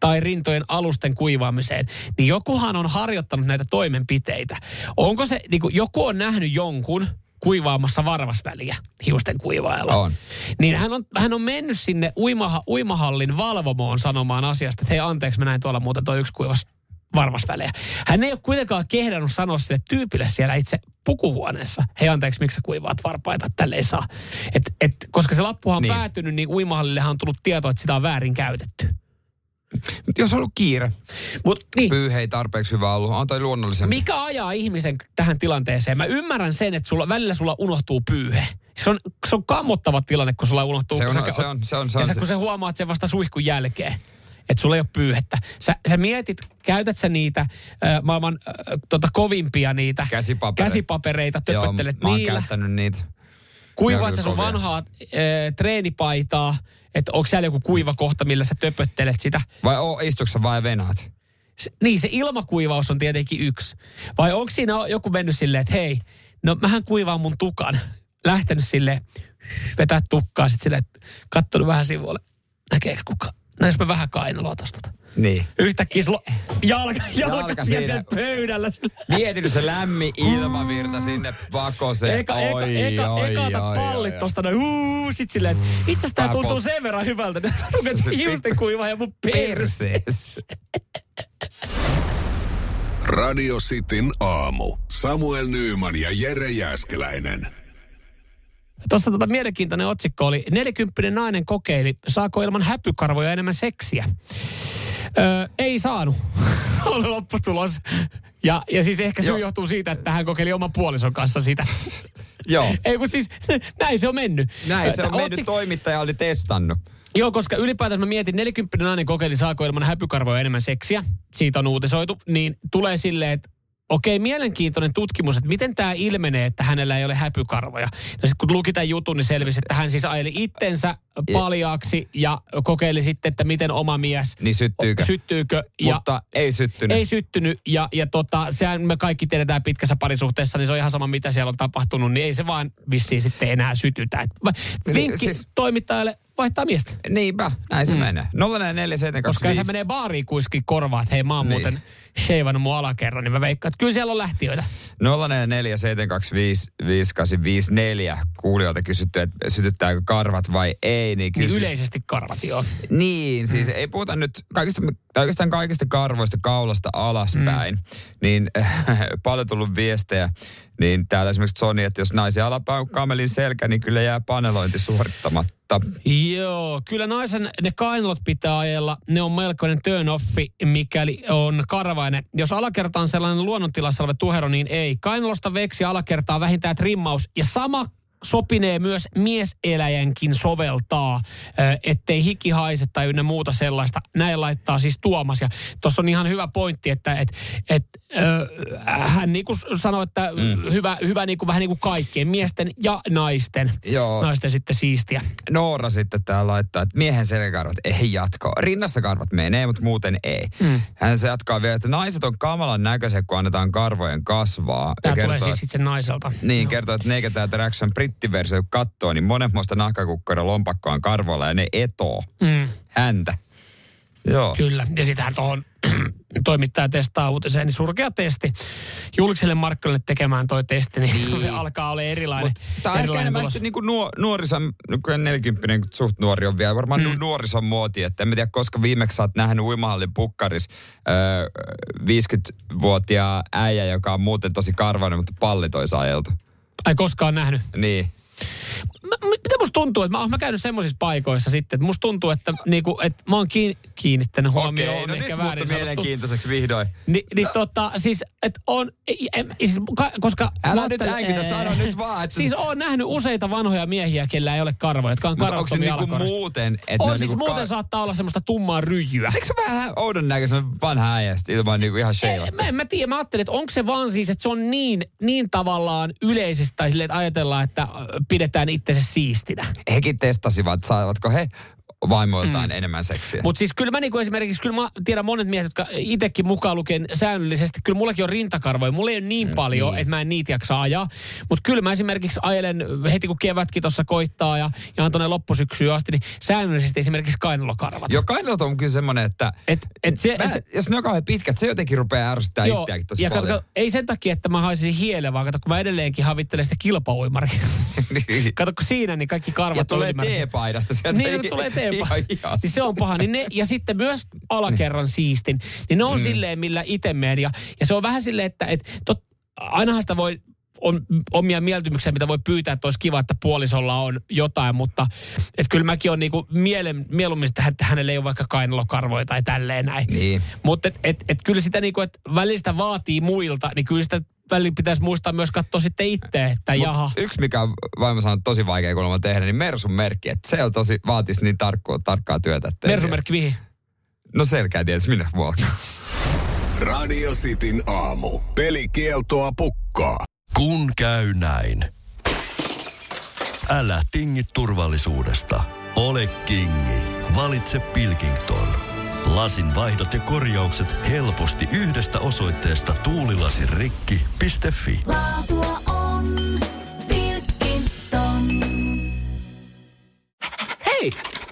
tai rintojen alusten kuivaamiseen, niin jokuhan on harjoittanut näitä toimenpiteitä. Onko se, niin kuin, joku on nähnyt jonkun kuivaamassa varvasväliä hiusten kuivaajalla. On. Niin hän on, hän on mennyt sinne uimaha, uimahallin valvomoon sanomaan asiasta, että hei anteeksi, mä näin tuolla muuten toi yksi kuivas varvasvälejä. Hän ei ole kuitenkaan kehdannut sanoa sille tyypille siellä itse pukuhuoneessa, hei anteeksi, miksi sä kuivaat varpaita, tälle ei saa. Et, et, koska se lappuhan on Niin. päätynyt, niin uimahallillehan on tullut tieto, että sitä on väärin käytetty. Mut Jos on ollut kiire, Mut, niin, pyyhe ei tarpeeksi hyvä ollut, on toi luonnollisen. mikä ajaa ihmisen tähän tilanteeseen? Mä ymmärrän sen, että sulla, välillä sulla unohtuu pyyhe. Se on, se on kammottava tilanne, kun sulla unohtuu. Se kun on- sä- se on- se on- se ja on sä, se. kun sä huomaat sen vasta suihkun jälkeen, että sulla ei ole pyyhettä. Sä, sä mietit, käytät sä niitä äh, maailman äh, tota, kovimpia niitä Käsipapereita. käsipapereita, Joo, töpöttelet mä oon niillä. käyttänyt niitä. Kuivaat Joo, sä sun kovia. vanhaa äh, treenipaitaa, että onko siellä joku kuiva kohta, millä sä töpöttelet sitä. Vai oo, istuksä vai venaat? Se- niin, se ilmakuivaus on tietenkin yksi. Vai onko siinä joku mennyt silleen, että hei, no mähän kuivaan mun tukan. Lähtenyt silleen, vetää tukkaa sitten silleen, että kattonut vähän sivulle. Näkeekö kuka? No jos mä vähän kainaloa tosta. tota. Niin. Yhtäkkiä sulla jalka, jalka, Jalka jalka siinä. siellä pöydällä. Mietinyt se lämmin ilmavirta sinne pakoseen. Eka, oi, eka, eka, oi, eka, ota oi, pallit oi, tosta noin, uu, sit silleen, että itse asiassa tää tuntuu sen verran hyvältä, mä Se hiusten kuivaa ja mun perse. Persees. Radio Cityn aamu. Samuel Nyyman ja Jere Jäskeläinen. Tuossa tota mielenkiintoinen otsikko oli, 40 nainen kokeili, saako ilman häpykarvoja enemmän seksiä. Öö, ei saanut, oli lopputulos. Ja, ja siis ehkä syy Joo. johtuu siitä, että hän kokeili oman puolison kanssa sitä. Joo. ei kun siis, näin se on mennyt. Näin se on mennyt, toimittaja oli testannut. Joo, koska ylipäätään mä mietin, 40 nainen kokeili saako ilman häpykarvoja enemmän seksiä, siitä on uutisoitu, niin tulee silleen, että okei, mielenkiintoinen tutkimus, että miten tämä ilmenee, että hänellä ei ole häpykarvoja. No sitten kun luki tämän jutun, niin selvisi, että hän siis ajeli itsensä paljaaksi ja kokeili sitten, että miten oma mies Niin syttyykö? syttyykö. Ja Mutta ei syttynyt. ei syttynyt ja, ja tota, sehän me kaikki tiedetään pitkässä parisuhteessa, niin se on ihan sama mitä siellä on tapahtunut, niin ei se vaan vissiin sitten enää sytytä. Et va- Niin, Vinkki siis- toimittajalle, vaihtaa miestä. Niinpä, näin se menee. 04725. Koska se menee baariin kuiskin korvaa, että hei mä oon Niin. muuten sheivannut mun alakerran, niin mä veikkaan, että kyllä siellä on lähtiöitä. 047255854. Kuulijoilta kysytty, että sytyttääkö karvat vai ei. Niin, kyllä Niin siis- yleisesti karvat, joo. Niin, siis ei puhuta nyt kaikista, tai oikeastaan kaikista karvoista kaulasta alaspäin. Mm. Niin paljon tullut viestejä. Niin täällä esimerkiksi Sony, että jos naisen alapäin on kamelin selkä, niin kyllä jää panelointi suorittamatta. Joo, kyllä naisen ne kainalot pitää ajella. Ne on melkoinen turn offi, mikäli on karvainen. Jos alakerta on sellainen luonnontilassa oleva tuhero, niin ei. Kainalosta veksi alakertaa vähintään trimmaus. Ja sama sopinee myös mieseläjänkin soveltaa, ettei hiki haise tai ynnä muuta sellaista. Näin laittaa siis Tuomas. Ja tuossa on ihan hyvä pointti, että et, et, ö, hän niin kuin sanoi, että mm. hyvä, hyvä niin kuin, vähän niin kuin kaikkien miesten ja naisten. Joo. Naisten sitten siistiä. Noora sitten täällä laittaa, että miehen selkäkarvat ei jatko. Rinnassa karvat menee, mutta muuten ei. Mm. Hän se jatkaa vielä, että naiset on kamalan näköiset, kun annetaan karvojen kasvaa. Tämä Ja tulee kertoo, siis itse naiselta. Niin, kertoo, että Naked Attraction brittiversio kun katsoo, niin monenmoista nahkakukkara lompakkoa karvoilla ja ne etoo Mm, häntä. Joo. kyllä. Ja sitähän tuohon toimittaja testaa uutiseen, niin surkea testi. Julkiselle markkinoille tekemään toi testi, niin, niin. alkaa olla erilainen. Tämä on ehkä erilainen enemmän sitten niin nuo, nuorison, nykyään 40 suht nuori on vielä, varmaan mm. nuorison muoti, että en tiedä, koska viimeksi sä oot nähnyt uimahallin pukkaris öö, 50-vuotiaa äijä, joka on muuten tosi karvainen, mutta palli tois ajelta. Ai koskaan nähnyt. Niin. Mä- tuntuu, että mä, oon mä käynyt semmoisissa paikoissa sitten, että musta tuntuu, että, niinku, että mä oon kiin, kiinnittänyt huomioon, Okei, no ehkä nyt väärin sanottu. mielenkiintoiseksi vihdoin. Ni, niin tota, siis, että on, ei- em- siis, ka- koska... Älä nyt änkitä, sano nyt vaan, että- Siis oon nähnyt useita vanhoja miehiä, kellä ei ole karvoja, jotka on Mutta onko se niinku muuten, että On, on siis niinku muuten ka- saattaa olla semmoista tummaa ryijyä. Eikö se vähän oudon näköisen vanha äijästä ilman niinku ihan Ei, sheivattu? Mä en mä tiedä, mä ajattelin, että onko se vaan siis, että se on niin, niin tavallaan yleisesti, tai silleen, että ajatellaan, että pidetään itsensä siistinä. Hekin testasivat, saavatko he vaimoiltaan mm. enemmän seksiä. Mutta siis kyllä mä niinku esimerkiksi, kyllä mä tiedän monet miehet, jotka itsekin mukaan lukien säännöllisesti, kyllä mullakin on rintakarvoja. Mulla ei ole niin paljon, niin. että mä en niitä jaksa ajaa. Mutta kyllä mä esimerkiksi ajelen heti kun kevätkin tuossa koittaa ja ihan tuonne loppusyksyyn asti, niin säännöllisesti esimerkiksi kainalokarvat. Jo kainalot on kyllä semmoinen, että Et, et se, mä, se, jos ne on kauhean pitkät, se jotenkin rupeaa ärsyttää Joo, itseäkin tosi ja paljon. kato, ei sen takia, että mä haisisin hielen, vaan kato, kun mä edelleenkin havittelen sitä kilpauimaria. Niin. kato, kun siinä niin kaikki karvat ja on tulee teepaidasta sieltä. Niin, ne Ihan hihasta. Niin se on paha. Niin ne, ja sitten myös alakerran siistin. Niin ne on mm. silleen, millä itse menen. Ja, ja se on vähän silleen, että et, tot, ainahan sitä voi on omia mieltymyksiä, mitä voi pyytää, että olisi kiva, että puolisolla on jotain, mutta että kyllä mäkin on niinku mielen, mieluummin, että hänellä ei ole vaikka kainalokarvoja tai tälleen näin. Niin. Mutta et, et, et kyllä sitä niinku, että välistä vaatii muilta, niin kyllä sitä välillä pitäisi muistaa myös katsoa sitten itse, että Mut jaha. Yksi, mikä on vaimo sanonut tosi vaikea kuulemma tehdä, niin Mersun merkki. Että se on tosi, vaatisi niin tarkkoa, tarkkaa työtä. että- Mersumerkki mihin? No selkää tietysti, minne vuokkaan. Radio Cityn aamu. Pelikieltoa pukkaa. Kun käy näin. Älä tingi turvallisuudesta. Ole kingi. Valitse Pilkington. Lasin vaihdot ja korjaukset helposti yhdestä osoitteesta tuulilasirikki.fi. Laatua on Pilkington. Hei!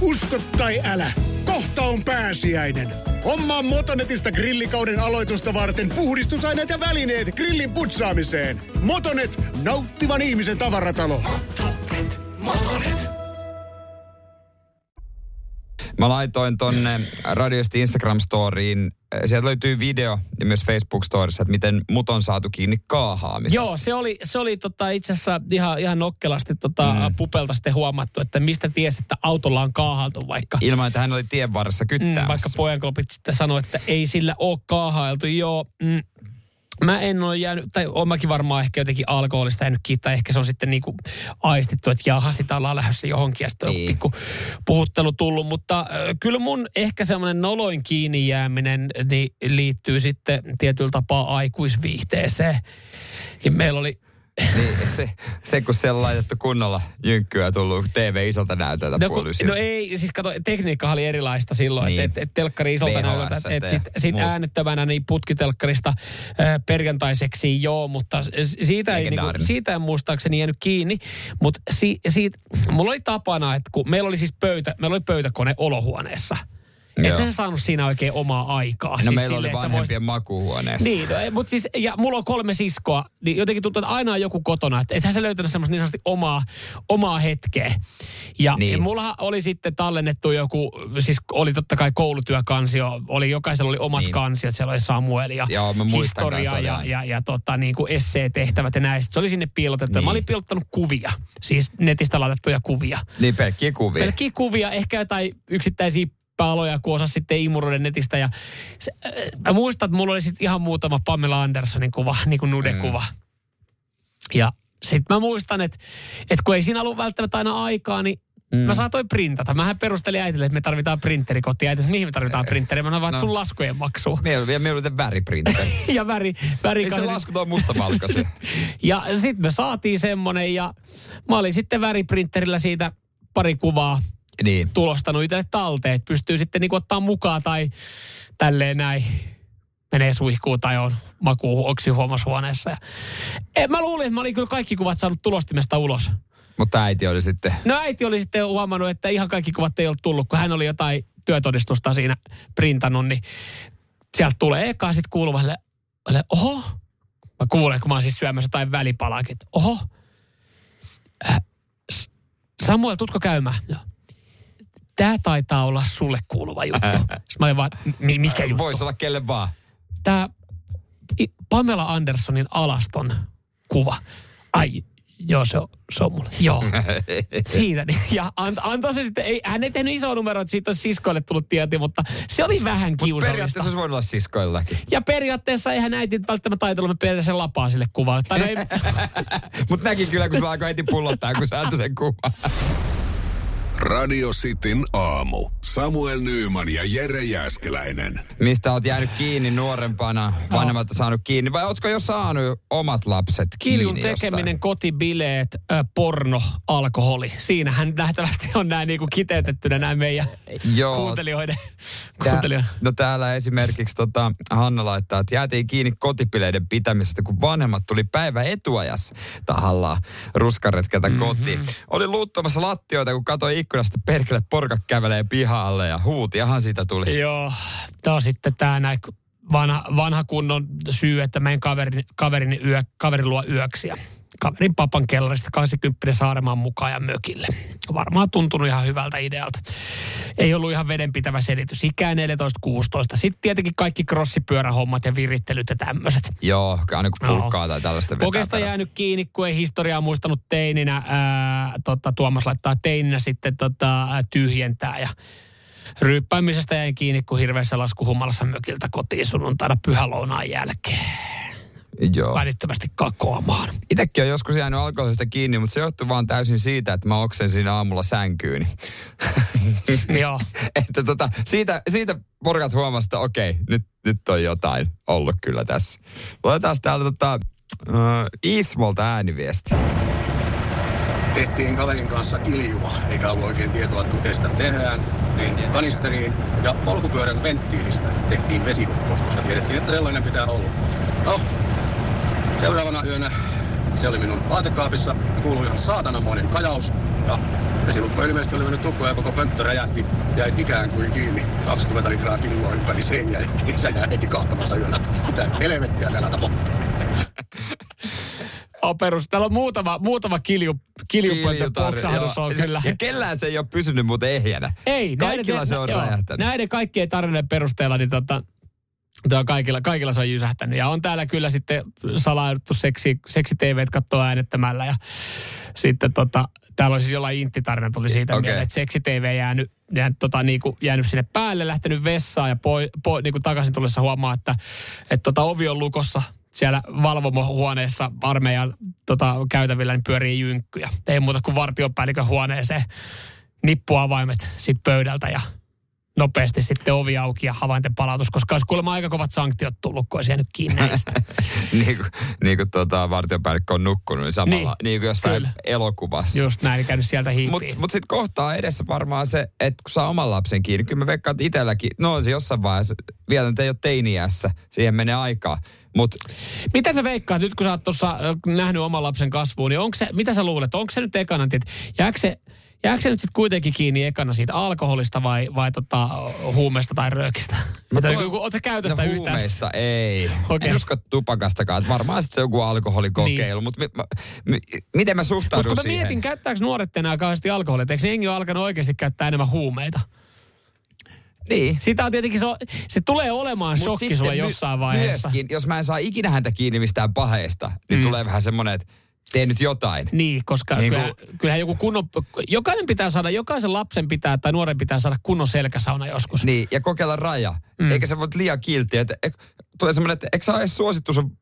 Usko tai älä, kohta on pääsiäinen. Hommaa Motonetista grillikauden aloitusta varten puhdistusaineet ja välineet grillin putsaamiseen. Motonet, nauttivan ihmisen tavaratalo. Motonet, Motonet. Mä laitoin tonne radiosti Instagram-storiin. Sieltä löytyy video ja myös Facebook-storissa, että miten mut on saatu kiinni kaahaamisesta. Joo, se oli, se oli tota itse asiassa ihan, ihan nokkelasti tota mm. pupelta sitten huomattu, että mistä tiesi, että autolla on kaahailtu vaikka. Ilman, että hän oli tien varressa kyttäämässä. Mm, vaikka pojanklopit sitten sanoi, että ei sillä ole kaahailtu. Joo, mm, mä en ole jäänyt, tai on mäkin varmaan ehkä jotenkin alkoholista jäänyt tai ehkä se on sitten niinku aistittu, että jaha, sitä ollaan lähdössä johonkin, ja sitten on Niin. pikku puhuttelu tullut. Mutta äh, kyllä mun ehkä semmoinen noloin kiinni jääminen niin liittyy sitten tietyllä tapaa aikuisviihteeseen. Ja meillä oli Niin, se, se, kun siellä on laitettu kunnolla jynkkyä tullut TV isolta näytöltä No, kun, no ei, siis kato, tekniikka oli erilaista silloin, Niin. että et, et telkkari isolta näytöltä, että et ja sit, äänettömänä niin putkitelkkarista äh, perjantaiseksi joo, mutta siitä ei, niinku, siitä en muistaakseni jäänyt kiinni, mutta si, siitä, mulla oli tapana, että kun meillä oli siis pöytä, meillä oli pöytäkone olohuoneessa. Että se saanut siinä oikein omaa aikaa. No siis meillä oli silleen, että sä vanhempien makuuhuoneessa. niin, no, mutta siis, ja mulla on kolme siskoa, niin jotenkin tuntuu, että aina on joku kotona, että ethän se löytänyt semmoista niin sanotusti omaa, omaa hetkeä. Ja, Niin. ja mullahan oli sitten tallennettu joku, siis oli totta kai koulutyökansio, oli, jokaisella oli omat Niin. kansiot, siellä oli Samuel ja Joo, historia ja, ja, ja tota, niin kuin esseetehtävät ja näistä. Se oli sinne piilotettu. Niin. Mä olin piilottanut kuvia, siis netistä laitettuja kuvia. Niin pelkkiä kuvia. Pelkkiä kuvia, ehkä jotain yksittäisiä paloja, kun osasi sitten imuroiden netistä. Ja se, äh, mä muistan, että mulla oli sitten ihan muutama Pamela Andersonin kuva, niin kuin nude-kuva. Mm. Ja sitten mä muistan, että, että kun ei siinä ollut välttämättä aina aikaa, niin Mm. Mä saatoin printata. Mähän perustelin äitille, että me tarvitaan printeri kotiin. Äiti, mihin me tarvitaan printeri? Mä vaan, No. sun laskujen maksu. Meillä oli mieluiten väriprintteri. ja väri, väri Ei se lasku tuo mustavalkoisen. Ja sitten me saatiin semmonen ja mä olin sitten väriprinterillä siitä pari kuvaa niin. tulostanut itselle talteen, että pystyy sitten niinku ottaa mukaan tai tälleen näin menee suihkuun tai on makuu oksi huoneessa. Ja, Eh, mä luulin, että mä olin kyllä kaikki kuvat saanut tulostimesta ulos. Mutta äiti oli sitten... No äiti oli sitten huomannut, että ihan kaikki kuvat ei ollut tullut, kun hän oli jotain työtodistusta siinä printannut, niin sieltä tulee eka sitten kuuluvalle, ole, oho, mä kuulen, kun mä oon siis syömässä jotain välipalaakin, että oho, äh, Samuel, tutko käymään? Joo. Tää taitaa olla sulle kuuluva juttu. Sitten mä olin vaan, "Mi- mikä juttu? Voisi olla kelle vaan. Tämä Pamela Andersonin alaston kuva. Ai, joo, se on, se on mulle. Joo. Siitä. niin- Ja ant, antoi se sitten, ei, hän ei tehnyt iso numero, että siitä on siskoille tullut tieto, mutta se oli vähän kiusallista. periaatteessa olisi voinut olla siskoillakin. Ja periaatteessa eihän äiti välttämättä ajatellut, että me pidetään sen lapaa sille kuvalle. No ei, Mutta näki kyllä, kun se alkoi heti pullottaa, kun sä antoi sen kuvan. Radio Cityn aamu. Samuel Nyyman ja Jere Jäskeläinen. Mistä oot jäänyt kiinni nuorempana, vanhemmalta saanut kiinni, vai ootko jo saanut omat lapset kiinni Kiljun tekeminen, jostain? kotibileet, porno, alkoholi. Siinähän nähtävästi on näin niin kuin kiteytettynä näin meidän Joo. kuuntelijoiden. Tää, kuuntelijoiden. no täällä esimerkiksi tota, Hanna laittaa, että jäätiin kiinni kotipileiden pitämisestä, kun vanhemmat tuli päivä etuajassa tahallaan ruskaretkeltä mm-hmm. kotiin. Oli luuttamassa lattioita, kun katsoi ikkunasta perkele porka kävelee pihalle ja huutiahan siitä tuli. Joo, tämä on sitten tämä näin vanha, vanha kunnon syy, että meidän kaverin, kaverin, yö, kaverin luo yöksi ja kaverin papan kellarista 80 Saaremaan mukaan ja mökille. Varmaan tuntunut ihan hyvältä idealta. Ei ollut ihan vedenpitävä selitys. Ikää 14-16. Sitten tietenkin kaikki crossipyörähommat ja virittelyt ja tämmöiset. Joo, aina kun pulkkaa tai tällaista perässä. jäänyt kiinni, kun ei historiaa muistanut teininä. Ää, tota, Tuomas laittaa teininä sitten tota, ää, tyhjentää ja ryyppäämisestä jäin kiinni, kun hirveässä laskuhumalassa mökiltä kotiin sunnuntaina pyhälounaan jälkeen. Joo. Välittömästi kakoamaan. Itsekin on joskus jäänyt alkoholista kiinni, mutta se johtuu vaan täysin siitä, että mä oksensin aamulla sänkyyni. Joo. että tota, siitä, siitä porkat huomasi, että okei, nyt, nyt on jotain ollut kyllä tässä. Luetaan täällä tota, uh, Ismolta ääniviesti. tehtiin kaverin kanssa kiljua, eikä ollut oikein tietoa, että miten sitä tehdään, niin kanisteriin ja polkupyörän venttiilistä tehtiin vesilukko, koska tiedettiin, että sellainen pitää olla. No, seuraavana yönä se oli minun vaatekaapissa, kuului ihan saatanamoinen kajaus, ja vesilukko ilmeisesti oli mennyt tukkoon ja koko pönttö räjähti, jäi ikään kuin kiinni. 20 litraa kiljua ympäri seiniä, ja isä jäi heti kahtamassa yönä, että mitä helvettiä täällä tapahtuu. On perus. Täällä on muutama, muutama kilju, kiljupöntä Kiljutar, poksahdus on Se- kyllä. Ja kellään se ei ole pysynyt muuten ehjänä. Ei, Kaikilla näiden, se on joo, räjähtänyt. Näiden kaikkien tarinoiden perusteella, niin tota, Tuo kaikilla, kaikilla se on jysähtänyt. Ja on täällä kyllä sitten salailuttu seksi, seksi TV katsoo äänettämällä. Ja sitten tota, täällä on siis jollain intti-tarina tuli siitä okay. mieleen, että seksi TV jäänyt, jäänyt, tota, niinku, jäänyt sinne päälle, lähtenyt vessaan ja poi, poi, niinku takaisin tullessa huomaa, että, että tota, ovi on lukossa. Siellä valvomohuoneessa armeijan tota, käytävillä niin pyörii jynkkyjä. Ei muuta kuin vartiopäällikön huoneeseen nippuavaimet sit pöydältä ja nopeasti sitten ovi auki ja havainten palautus, koska olisi kuulemma aika kovat sanktiot tullut, kun olisi jäänyt kiinni näistä. niin kuin, niin kuin tota, vartiopäällikkö on nukkunut, niin samalla, niin, Niin, kuin jossain kyllä. elokuvassa. Just näin, niin käynyt sieltä hiipiin. Mutta mut sitten kohtaa edessä varmaan se, että kun saa oman lapsen kiinni, kyllä mä veikkaan, että itselläkin, no on se jossain vaiheessa, vielä nyt ei ole teiniässä, siihen menee aikaa. Mutta Mitä sä veikkaat nyt, kun sä oot tuossa nähnyt oman lapsen kasvuun, niin onko se, mitä sä luulet, onko se nyt ekana, että jääkö se, jääkö se nyt sitten kuitenkin kiinni ekana siitä alkoholista vai, vai tota, huumeesta tai röökistä? Mitä, toi- Oletko käytöstä no, yhtään? huumeista ei. Okei. En usko tupakastakaan. että Varmaan sitten se joku alkoholikokeilu, niin. mutta mi, mi, miten mä Mutta suhtaudun kun mä siihen? mietin, käyttääkö nuoret enää kauheasti alkoholia, eikö jengi ole alkanut oikeasti käyttää enemmän huumeita? Niin. Sitä on tietenkin, se, on- se tulee olemaan Mut shokki sulle my- jossain vaiheessa. Myöskin, jos mä en saa ikinä häntä kiinni mistään paheesta, niin Mm. tulee vähän semmoinen, että tee nyt jotain. Niin, koska Niin niin kuin- kyllähän, kyllähän joku kunnon, jokainen pitää saada, jokaisen lapsen pitää tai nuoren pitää saada kunnon selkäsauna joskus. Niin, ja kokeilla raja. Mm. Eikä se voi liian kiltiä. Että, et, tulee semmoinen, että eikö sä ole edes suosittu sun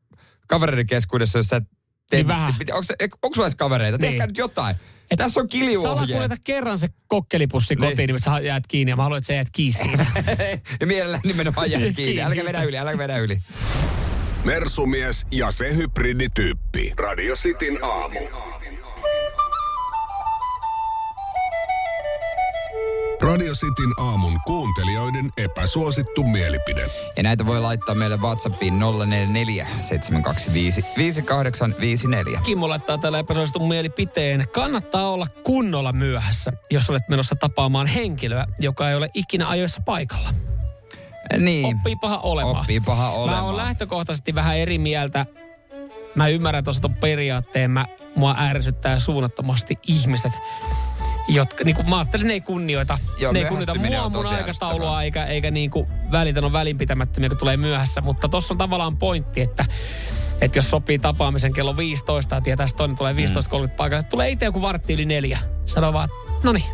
kavereiden keskuudessa, jos sä teet, Niin. Onko, onko sulla edes kavereita? Niin. Tehkää nyt jotain. Et, Tässä on kiljuohjeet. Salakuljeta kerran se kokkelipussi Niin. kotiin, niin sä jäät kiinni ja mä haluan, että sä jäät kiinni siitä. ja mielellään nimenomaan jää kiinni. Kiinni, just vedä yli, älä vedä yli. Mersumies ja se hybridityyppi. Radio Cityn aamu. Radio Cityn aamun kuuntelijoiden epäsuosittu mielipide. Ja näitä voi laittaa meille WhatsAppiin 044 725 5854. Kimmo laittaa täällä epäsuositun mielipiteen. Kannattaa olla kunnolla myöhässä, jos olet menossa tapaamaan henkilöä, joka ei ole ikinä ajoissa paikalla. Niin. Oppii paha olemaan. Oppii paha Mä oon olemaan. lähtökohtaisesti vähän eri mieltä. Mä ymmärrän tuossa ton periaatteen. Mä, mua ärsyttää suunnattomasti ihmiset, jotka, niin kuin mä ajattelin, ne ei kunnioita, Joo, ne ei kunnioita mua, mun aikataulua, eikä, eikä niin kuin välitä on välinpitämättömiä, kun tulee myöhässä. Mutta tuossa on tavallaan pointti, että että jos sopii tapaamisen kello 15 ja että toinen tulee 15.30 paikalle, että tulee itse joku vartti yli neljä. Sano vaan, no niin,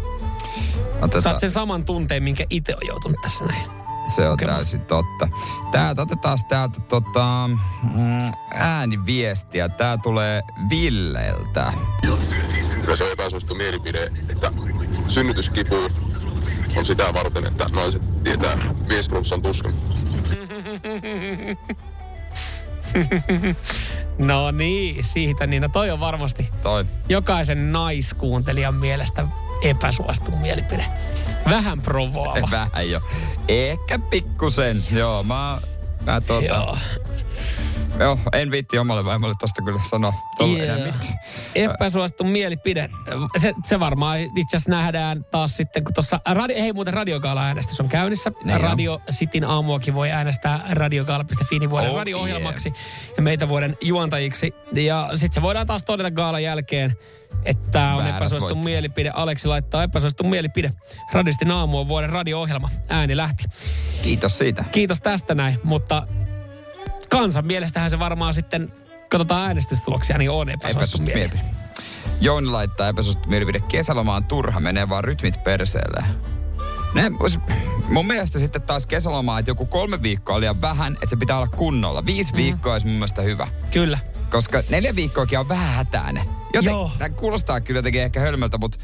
saat sen saman tunteen, minkä itse on joutunut tässä näin. Se on täysin totta. Täältä otetaan täältä tota, mm, ääniviestiä. Tää tulee Villeltä. Kyllä se on epäsuosittu mielipide, että synnytyskipu on sitä varten, että naiset tietää miesflunssan tuskan. No niin, siitä niin. No toi on varmasti Toi. jokaisen naiskuuntelijan mielestä epäsuostun mielipide. Vähän provoava. Vähän jo. Ehkä pikkusen. Joo, mä, mä tota... Joo. Joo, en viitti omalle vaimolle tosta kyllä sanoa. Mitään. Epäsuostun mielipide. Se, se varmaan itse asiassa nähdään taas sitten, kun tuossa... Radio, hei muuten radiogaala-äänestys on käynnissä. Niin on. Radio Cityn aamuakin voi äänestää radiogaala.fi vuoden Oh, radio-ohjelmaksi ja meitä vuoden juontajiksi. Ja sitten se voidaan taas todeta gaalan jälkeen, että tämä on voitti. mielipide. Aleksi laittaa epäsuostun mielipide. Radistin aamu on vuoden radio-ohjelma. Ääni lähti. Kiitos siitä. Kiitos tästä näin, mutta kansan mielestähän se varmaan sitten, katsotaan äänestystuloksia, niin on Epäsuosittu mielipide. mielipide. Jouni laittaa epäsuosittu mielipide. Kesäloma on turha, menee vaan rytmit perseelle. Ne, mun mielestä sitten taas kesäloma, että joku kolme viikkoa on liian vähän, että se pitää olla kunnolla. Viisi mm. viikkoa olisi mun mielestä hyvä. Kyllä. Koska neljä viikkoakin on vähän hätäinen. Joten, Joo. Tämä kuulostaa kyllä jotenkin ehkä hölmöltä, mutta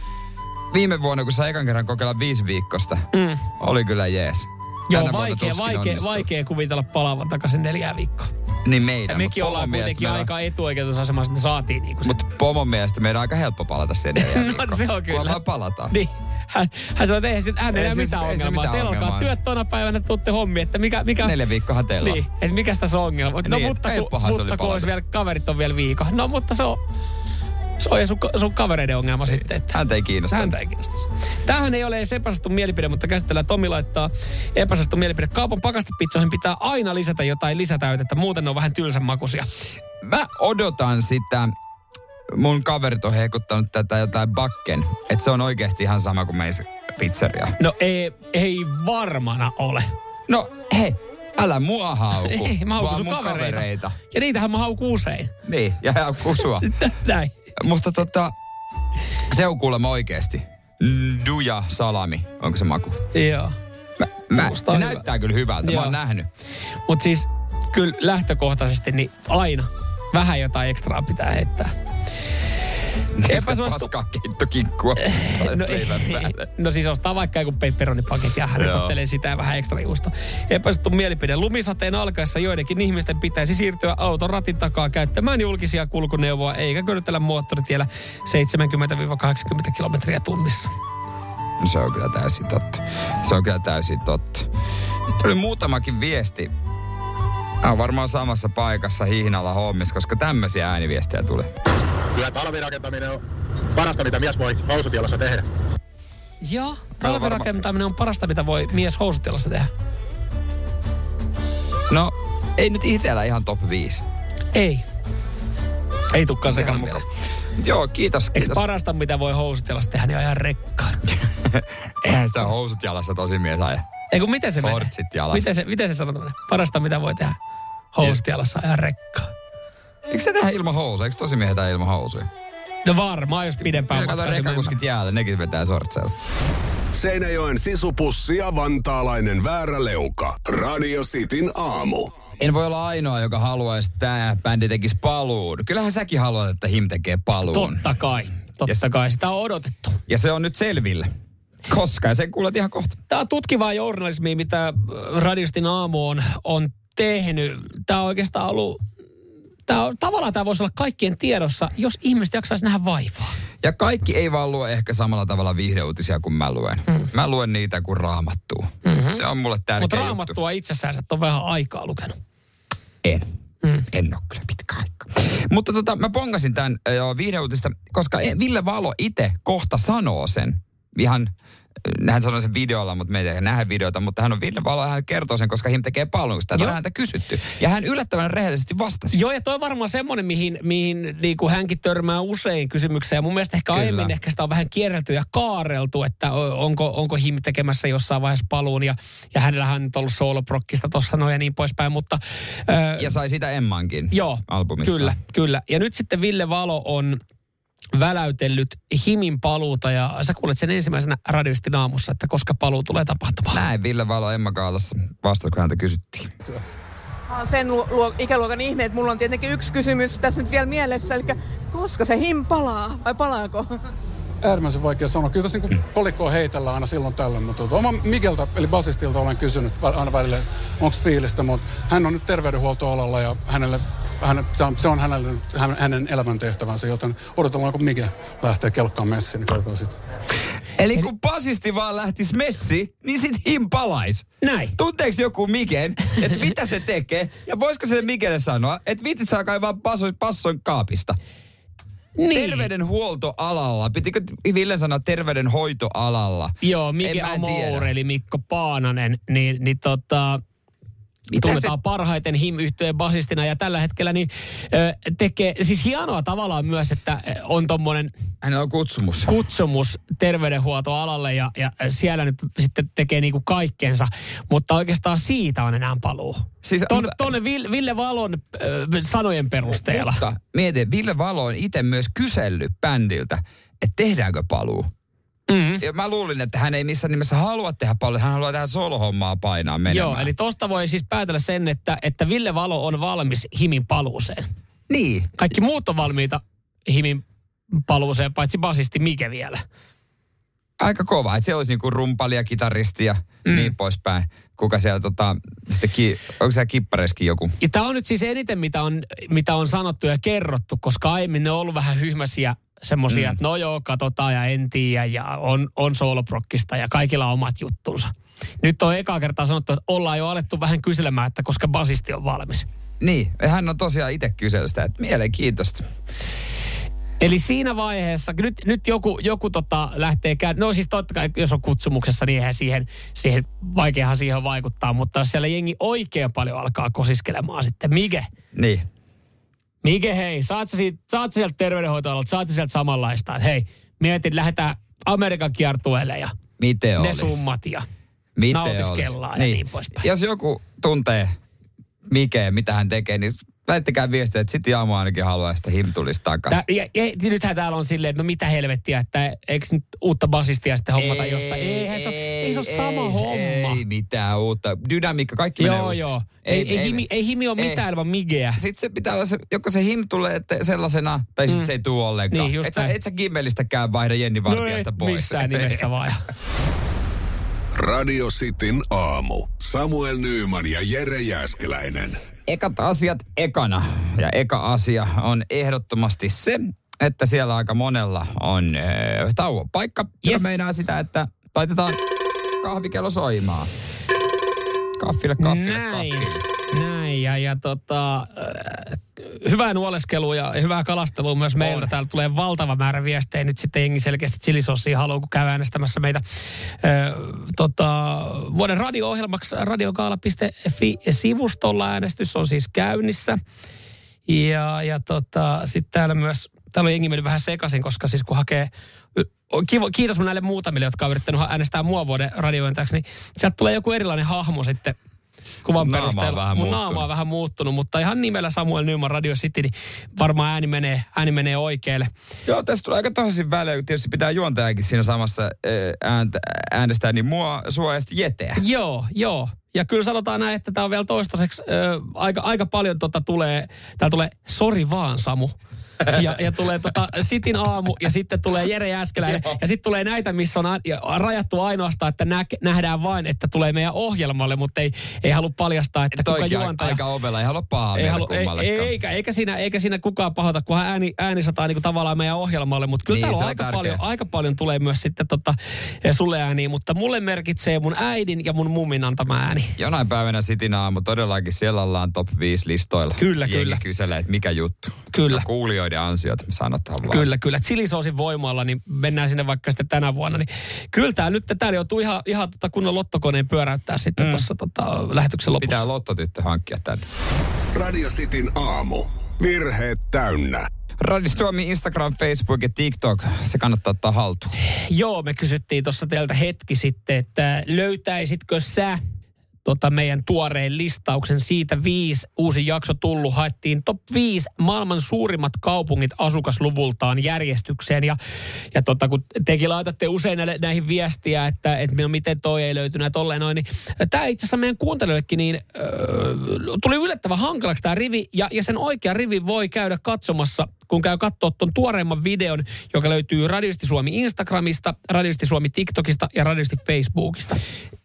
viime vuonna, kun sä ekan kerran kokeilla viisi viikkosta, Mm. oli kyllä jees. Joo, vaikea, vaikea, onnistuu. vaikea kuvitella palaavan takaisin neljää viikkoa. Niin meidän. Ja mekin ollaan kuitenkin meillä on- aika etuoikeutusasemassa, että me saatiin niinku. Mutta pomon mielestä meidän on aika helppo palata siihen neljään No, viikkoon. se on kyllä. Kunhan palataan. Niin. Hän, hän sanoi, että eihän sit- hän ei Ei siis- mitään ei ongelmaa. mitään Teillä ongelmaa. työt tuona päivänä, tuutte hommi, että mikä... mikä Neljä viikkoahan teillä on. Niin, että mikä tässä on ongelma. No Niin, mutta, oli mutta kun vielä, kaverit on vielä viikon. No mutta se on, se on sun, sun kavereiden ongelma sitten. Että Häntä ei kiinnosta. Häntä ei kiinnosta. Tämähän ei ole edes epäsuosittu mielipide, mutta käsitellään. Tomi laittaa epäsuosittu mielipide. Kaupan pakastepizzoihin pitää aina lisätä jotain lisätäytettä, muuten ne on vähän tylsän makuisia. Mä odotan sitä, mun kaverit on hekuttanut tätä jotain bakken, että se on oikeasti ihan sama kuin meissä pizzeria. No ei, ei varmana ole. No hei, älä mua hauku, Ei, mä haukun vaan sun mun kavereita. kavereita. Ja niitähän mä haukun usein. Niin, ja haukkuu sua. Näin. Mutta tota, se on kuulemma oikeasti. Duja salami, onko se maku? Joo. Mä, mä, se hyvä. näyttää kyllä hyvältä, Joo. mä oon nähnyt. Mutta siis kyllä lähtökohtaisesti niin aina vähän jotain ekstraa pitää heittää. Epäsuostu... Paskaa keittokinkkua No, no siis ostaa vaikka joku pepperonipaketti ja ripottelee sitä vähän ekstra juusta. Epäsuosittu mielipide. Lumisateen alkaessa joidenkin ihmisten pitäisi siirtyä auton ratin takaa käyttämään julkisia kulkuneuvoa eikä körtellä moottoritiellä 70-80 kilometriä tunnissa. No se on kyllä täysin totta. Se on kyllä täysin totta. Nyt tuli muutamakin viesti. Mä oon varmaan samassa paikassa hihnalla hommissa, koska tämmöisiä ääniviestejä tuli. Kyllä talvirakentaminen on parasta, mitä mies voi housutielassa tehdä. Joo, talvirakentaminen on parasta, mitä voi mies housutielassa tehdä. No, ei nyt itsellä ihan top 5. Ei. Ei tukkaan Ihan mieleen. Joo, kiitos. Eikö kiitos. parasta, mitä voi housutielassa tehdä, niin ajaa rekkaan? Eihän sitä housut jalassa tosi mies aja. Ei kun miten se menee? Sortsit jalassa. Miten se, miten se sanotaan? Parasta, mitä voi tehdä? Housut jalassa ajaa rekkaan. Eikö se tehdä ilman housuja? Eikö tosi miehet tehdä ilman housuja? No varmaan, jos pidempään matkaa. rekakuskit jäällä, nekin vetää sortseilla. Seinäjoen sisupussi ja vantaalainen vääräleuka. Radio Cityn aamu. En voi olla ainoa, joka haluaisi, että tämä bändi tekisi paluun. Kyllähän säkin haluat, että Him tekee paluun. Totta kai. Totta kai. Sitä on odotettu. Ja se on nyt selville. Koska, ja sen kuulet ihan kohta. Tämä on tutkivaa journalismia, mitä Radiostin aamu on, on tehnyt. Tämä on oikeastaan ollut Tää on, tavallaan tämä voisi olla kaikkien tiedossa, jos ihmiset jaksaisi nähdä vaivaa. Ja kaikki ei vaan lue ehkä samalla tavalla viihdeuutisia kuin mä luen. Mm. Mä luen niitä kuin raamattuu. Mm-hmm. Se on mulle tärkeä Mutta juttu. raamattua itsessään sä et ole vähän aikaa lukenut. En. Mm. En ole kyllä pitkä aika. Mutta tota, mä pongasin tämän viihdeuutista, koska Ville Valo itse kohta sanoo sen. Ihan, hän sanoi sen videolla, mutta me ei nähdä videota, mutta hän on Ville Valo ja hän kertoo sen, koska him tekee paljon, koska tätä on häntä kysytty. Ja hän yllättävän rehellisesti vastasi. Joo, ja toi on varmaan semmoinen, mihin, mihin niin kuin hänkin törmää usein kysymykseen. Ja mun mielestä ehkä Kyllä. aiemmin ehkä sitä on vähän kierrelty ja kaareltu, että onko, onko Him tekemässä jossain vaiheessa paluun. Ja, ja hänellähän on nyt ollut sooloprokkista tuossa noin ja niin poispäin. Mutta, äh, Ja sai sitä Emmankin Joo, albumista. Kyllä, kyllä. Ja nyt sitten Ville Valo on väläytellyt Himin paluuta ja sä kuulet sen ensimmäisenä radioistin aamussa, että koska paluu tulee tapahtumaan. Näin Ville Valo Emma Kaalassa vastasi, kun häntä kysyttiin. Mä oon sen luo, luo, ikäluokan ihme, että mulla on tietenkin yksi kysymys tässä nyt vielä mielessä, eli koska se him palaa, vai palaako? Äärimmäisen vaikea sanoa. Kyllä tässä niin kolikkoa heitellään aina silloin tällöin, mutta tuota, oma Mikeltä, eli basistilta olen kysynyt aina välillä, onko fiilistä, mutta hän on nyt terveydenhuoltoalalla ja hänelle, hän, se, on, se on hänelle, hänen elämäntehtävänsä, joten odotellaan, kun Mike lähtee kelkkaan messiin, niin katsotaan sitten. Eli kun basisti vaan lähtis messi, niin sit him palais. Näin. Tunteeko joku Miken, että mitä se tekee? Ja voisiko se Mikelle sanoa, että viitit saa kaivaa passon kaapista? Niin. Terveydenhuoltoalalla. Pitikö Ville sanoa terveydenhoitoalalla? Joo, tiedä. Amour, eli Mikko Paananen, niin, niin tota, Tunnetaan parhaiten him basistina ja tällä hetkellä niin ö, tekee, siis hienoa tavallaan myös, että on tommonen Hänellä on kutsumus. kutsumus terveydenhuoltoalalle ja, ja siellä nyt sitten tekee niinku kaikkensa, mutta oikeastaan siitä on enää paluu. Siis, Tuonne, mutta- tuonne Ville, Ville Valon ö, sanojen perusteella. Mutta mieti, Ville Valo on itse myös kysellyt bändiltä, että tehdäänkö paluu. Mm-hmm. Ja mä luulin, että hän ei missään nimessä halua tehdä paljon, hän haluaa tehdä solohommaa painaa menemään. Joo, eli tosta voi siis päätellä sen, että, että Ville Valo on valmis Himin paluuseen. Niin. Kaikki muut on valmiita Himin paluuseen, paitsi basisti Mike vielä. Aika kova, että siellä olisi niinku rumpali ja kitaristi ja mm. niin poispäin. Kuka siellä tota, sitten ki, onko siellä kippareiskin joku? Ja tämä on nyt siis eniten, mitä on, mitä on sanottu ja kerrottu, koska aiemmin ne on ollut vähän hyhmäsiä semmoisia, mm. että no joo, katsotaan ja en tiedä ja on, on sooloprokkista ja kaikilla on omat juttunsa. Nyt on ekaa kertaa sanottu, että ollaan jo alettu vähän kyselemään, että koska basisti on valmis. Niin, hän on tosiaan itse kysellyt sitä, että mielenkiintoista. Eli siinä vaiheessa, nyt, nyt joku, joku tota lähtee käy, no siis totta kai, jos on kutsumuksessa, niin eihän siihen, siihen vaikeahan siihen vaikuttaa, mutta jos siellä jengi oikein paljon alkaa kosiskelemaan sitten, Mike, Niin. Mike, hei, saat sä, siitä, saat sä sieltä terveydenhoitoalalta, saat sä sieltä samanlaista, että hei, mietin, lähdetään Amerikan kiertueelle ja Miten ne olisi? summat ja Miten nautiskellaan olisi? ja niin poispäin. Jos joku tuntee Mikeä, mitä hän tekee, niin lähettäkää viestiä, että sitten Jaamu ainakin haluaa, että him tulisi takaisin. Tää, ja, ja, nythän täällä on silleen, että no mitä helvettiä, että eikö nyt uutta basistia sitten hommata jostain. Eihän se, ole- ei se ole sama homma. Ei mitään uutta. Dynamiikka, kaikki menee Joo, uusiksi. joo. Ei, ei, himi, ei himi ole ei. mitään ilman migeä. Sitten se pitää olla se, joko se him tulee että sellaisena, tai sitten Mm. se ei tule ollenkaan. Niin, et, sä, et sä Gimmelistäkään vaihda Jenni No Vartijasta ei pois. missään nimessä vaan. Radio Cityn aamu. Samuel Nyyman ja Jere Jäskeläinen. Ekat asiat ekana. Ja eka asia on ehdottomasti se, että siellä aika monella on äh, tauon paikka. Yes. Yes. meinaa sitä, että laitetaan kahvikello soimaan. Kaffille, kaffille, Näin. kaffille. Näin, ja, ja tota, äh, hyvää nuoleskelua ja hyvää kalastelua myös meiltä. On. Täällä tulee valtava määrä viestejä. Nyt sitten jengi selkeästi chilisossia haluaa, kun käy äänestämässä meitä äh, tota, vuoden radio-ohjelmaksi radiokaala.fi-sivustolla. Äänestys on siis käynnissä. Ja, ja tota, sitten täällä myös, täällä on jengi mennyt vähän sekaisin, koska siis kun hakee, kivo, kiitos näille muutamille, jotka on yrittänyt äänestää mua vuoden radiointajaksi, niin sieltä tulee joku erilainen hahmo sitten kuvan Sun naama on perusteella. vähän Mun muuttunut. naama on vähän muuttunut, mutta ihan nimellä Samuel Nyman Radio City, niin varmaan ääni menee, ääni menee oikealle. Joo, tässä tulee aika tasaisin välein, kun tietysti pitää juontajakin siinä samassa äh, ääntä, äänestää, niin mua, sua ja jeteä. Joo, joo. Ja kyllä sanotaan näin, että tämä on vielä toistaiseksi ö, aika, aika paljon tota tulee, täällä tulee, sori vaan Samu. ja, ja tulee tota Sitin aamu ja sitten tulee Jere Jääskeläinen. ja sitten tulee näitä, missä on a, ja rajattu ainoastaan, että nä, nähdään vain, että tulee meidän ohjelmalle, mutta ei, ei halua paljastaa, että kuka Toikin juontaja. aika ovella, ei halua pahaa ei, halu, ei, eikä, eikä, siinä, eikä siinä kukaan pahota, kun ääni, ääni sataa niin tavallaan meidän ohjelmalle. Mutta kyllä Niin, täällä on aika tärkeä. paljon, aika paljon tulee myös sitten tota, eh, sulle ääniä. Mutta mulle merkitsee mun äidin ja mun mummin antama ääni. Jonain päivänä Sitin aamu todellakin siellä ollaan top 5 listoilla. Kyllä, Jengi kyllä. kyselee, että mikä juttu. Kyllä. Ja kuulijoiden ansiot, sanotaan vaan. Kyllä, kyllä. Chilisoosin voimalla, niin mennään sinne vaikka sitten tänä vuonna. Niin kyllä tää nyt täällä joutuu ihan, ihan tota kunnon lottokoneen pyöräyttää sitten mm. tuossa tota, lähetyksen lopussa. Pitää lottotyttö hankkia tänne. Radio Cityn aamu. Virheet täynnä. Radio Suomi, Instagram, Facebook ja TikTok. Se kannattaa ottaa haltuun. Joo, me kysyttiin tuossa teiltä hetki sitten, että löytäisitkö sä tota meidän tuoreen listauksen siitä viisi, uusi jakso tullut, haettiin top 5 maailman suurimmat kaupungit asukasluvultaan järjestykseen. Ja, ja tota, kun tekin laitatte usein näille, näihin viestiä, että, että miten toi ei löytynyt tolleen noin, niin tämä itse asiassa meidän kuuntelijoillekin niin, öö, tuli yllättävän hankalaksi tämä rivi. Ja, ja sen oikea rivi voi käydä katsomassa, kun käy katsoa tuon tuoreimman videon, joka löytyy Radiosti Suomi Instagramista, Radiosti Suomi TikTokista ja Radiosti Facebookista.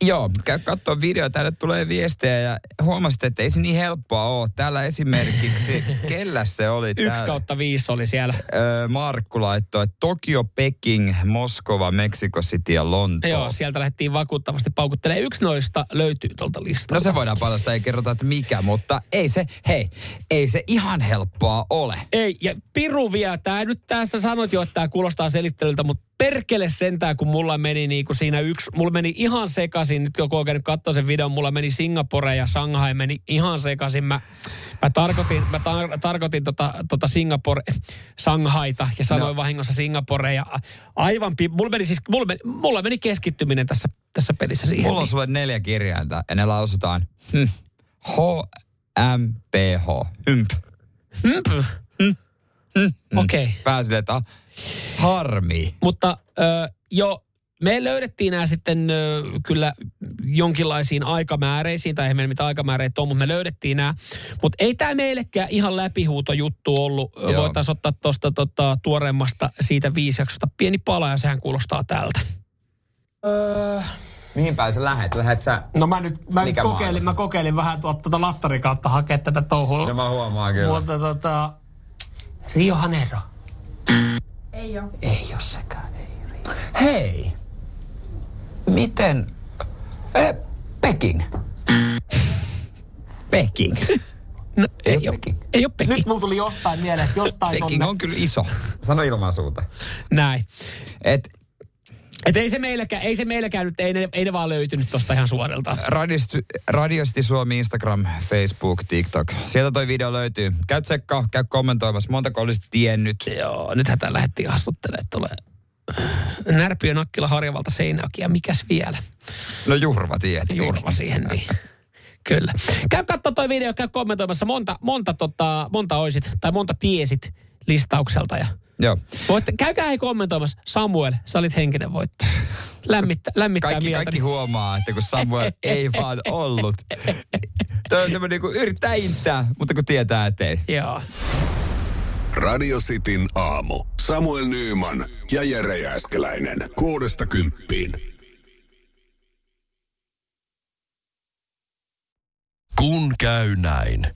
Joo, käy katsoa video, tänne tulee viestejä ja huomasit, että ei se niin helppoa ole. Täällä esimerkiksi, kellä se oli Yksi kautta viisi oli siellä. Öö, Markku laittoi, että Tokio, Peking, Moskova, Mexico City ja Lontoo. Joo, sieltä lähdettiin vakuuttavasti paukuttelemaan. Yksi noista löytyy tuolta listalta. No se voidaan paljastaa, ei kerrota, että mikä, mutta ei se, hei, ei se ihan helppoa ole. Ei, ja Piru vielä, tää nyt tässä sanoit jo, että tämä kuulostaa selittelyltä, mutta perkele sentään, kun mulla meni niinku siinä yksi, mulla meni ihan sekaisin, nyt joku oikein katsoi sen videon, mulla meni Singapore ja Shanghai meni ihan sekaisin. Mä, mä tarkoitin, mä tar, tarkoitin tota, tota Singapore, Shanghaita ja sanoin no. vahingossa Singapore ja aivan, pi- mulla meni siis, mulla meni, mulla meni keskittyminen tässä, tässä pelissä siihen. Mulla on sulle neljä kirjainta ja ne lausutaan hm, H-M-P-H. Hymp. Hymp. Okei. Okay. Pääsit, että harmi. Mutta ö, jo me löydettiin nämä sitten ö, kyllä jonkinlaisiin aikamääreisiin, tai ei meillä mitään aikamääreitä ole, mutta me löydettiin nämä. Mutta ei tämä meillekään ihan läpihuuto juttu ollut. Joo. Voitaisiin ottaa tuosta tota, tuoreemmasta siitä viisi jaksosta pieni pala, ja sehän kuulostaa tältä. Öö, Mihin päin sä lähet? Lähet sä... no mä nyt, mä nyt kokeilin, mä kokeilin vähän tuota, tuota lattarin kautta hakea tätä touhua. No mä huomaan kyllä. Mutta tota, Rio Janeiro. Ei oo. Ei ole sekään, ei. Hei, miten... Eh, Peking. Peking. No, ei, ei, ole, Peking. ei ole Peking. Nyt mulla tuli jostain mieleen, että jostain Peking tonne. on kyllä iso. Sano ilman suuta. Näin. Et Et ei se meilläkään, ei se meilläkään nyt, ei ne, ei ne vaan löytynyt tosta ihan suorilta. Radiosti, Radiosti Suomi, Instagram, Facebook, TikTok. Sieltä toi video löytyy. Käy tsekkaa, käy kommentoimassa. Montako olisit tiennyt? Joo, nythän tää lähdettiin hassuttelemaan, että tulee Närpiö, Nakkila, Harjavalta, Seinäjoki ja mikäs vielä? No Jurva tietenkin. Jurva siihen, niin. Kyllä. Käy katsoa toi video, käy kommentoimassa monta, monta, tota, monta oisit tai monta tiesit listaukselta ja Joo. Voitte, käykää hei kommentoimassa. Samuel, sä olit henkinen voittaja. Lämmittää, lämmittää Kaikki, mieltä. kaikki huomaa, että kun Samuel ei vaan ollut. Toi on semmoinen, kun yrittää intää, mutta kun tietää, että ei. Joo. Radio Cityn aamu. Samuel Nyyman ja Jere Jääskeläinen. Kuudesta kymppiin. Kun käy näin.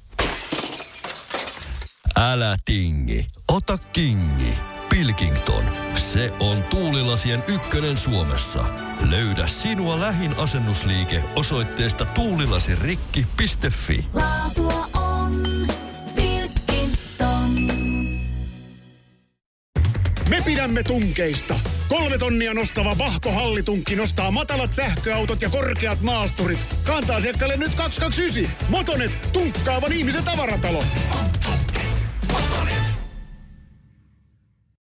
Älä tingi, ota kingi. Pilkington, se on tuulilasien ykkönen Suomessa. Löydä sinua lähin asennusliike osoitteesta tuulilasirikki.fi. Laatua on Pilkington. Me pidämme tunkeista. Kolme tonnia nostava Vahko Hallitunkki nostaa matalat sähköautot ja korkeat maasturit. Kantaa asiakkaalle nyt 229. Motonet, tunkkaavan ihmisen tavaratalo.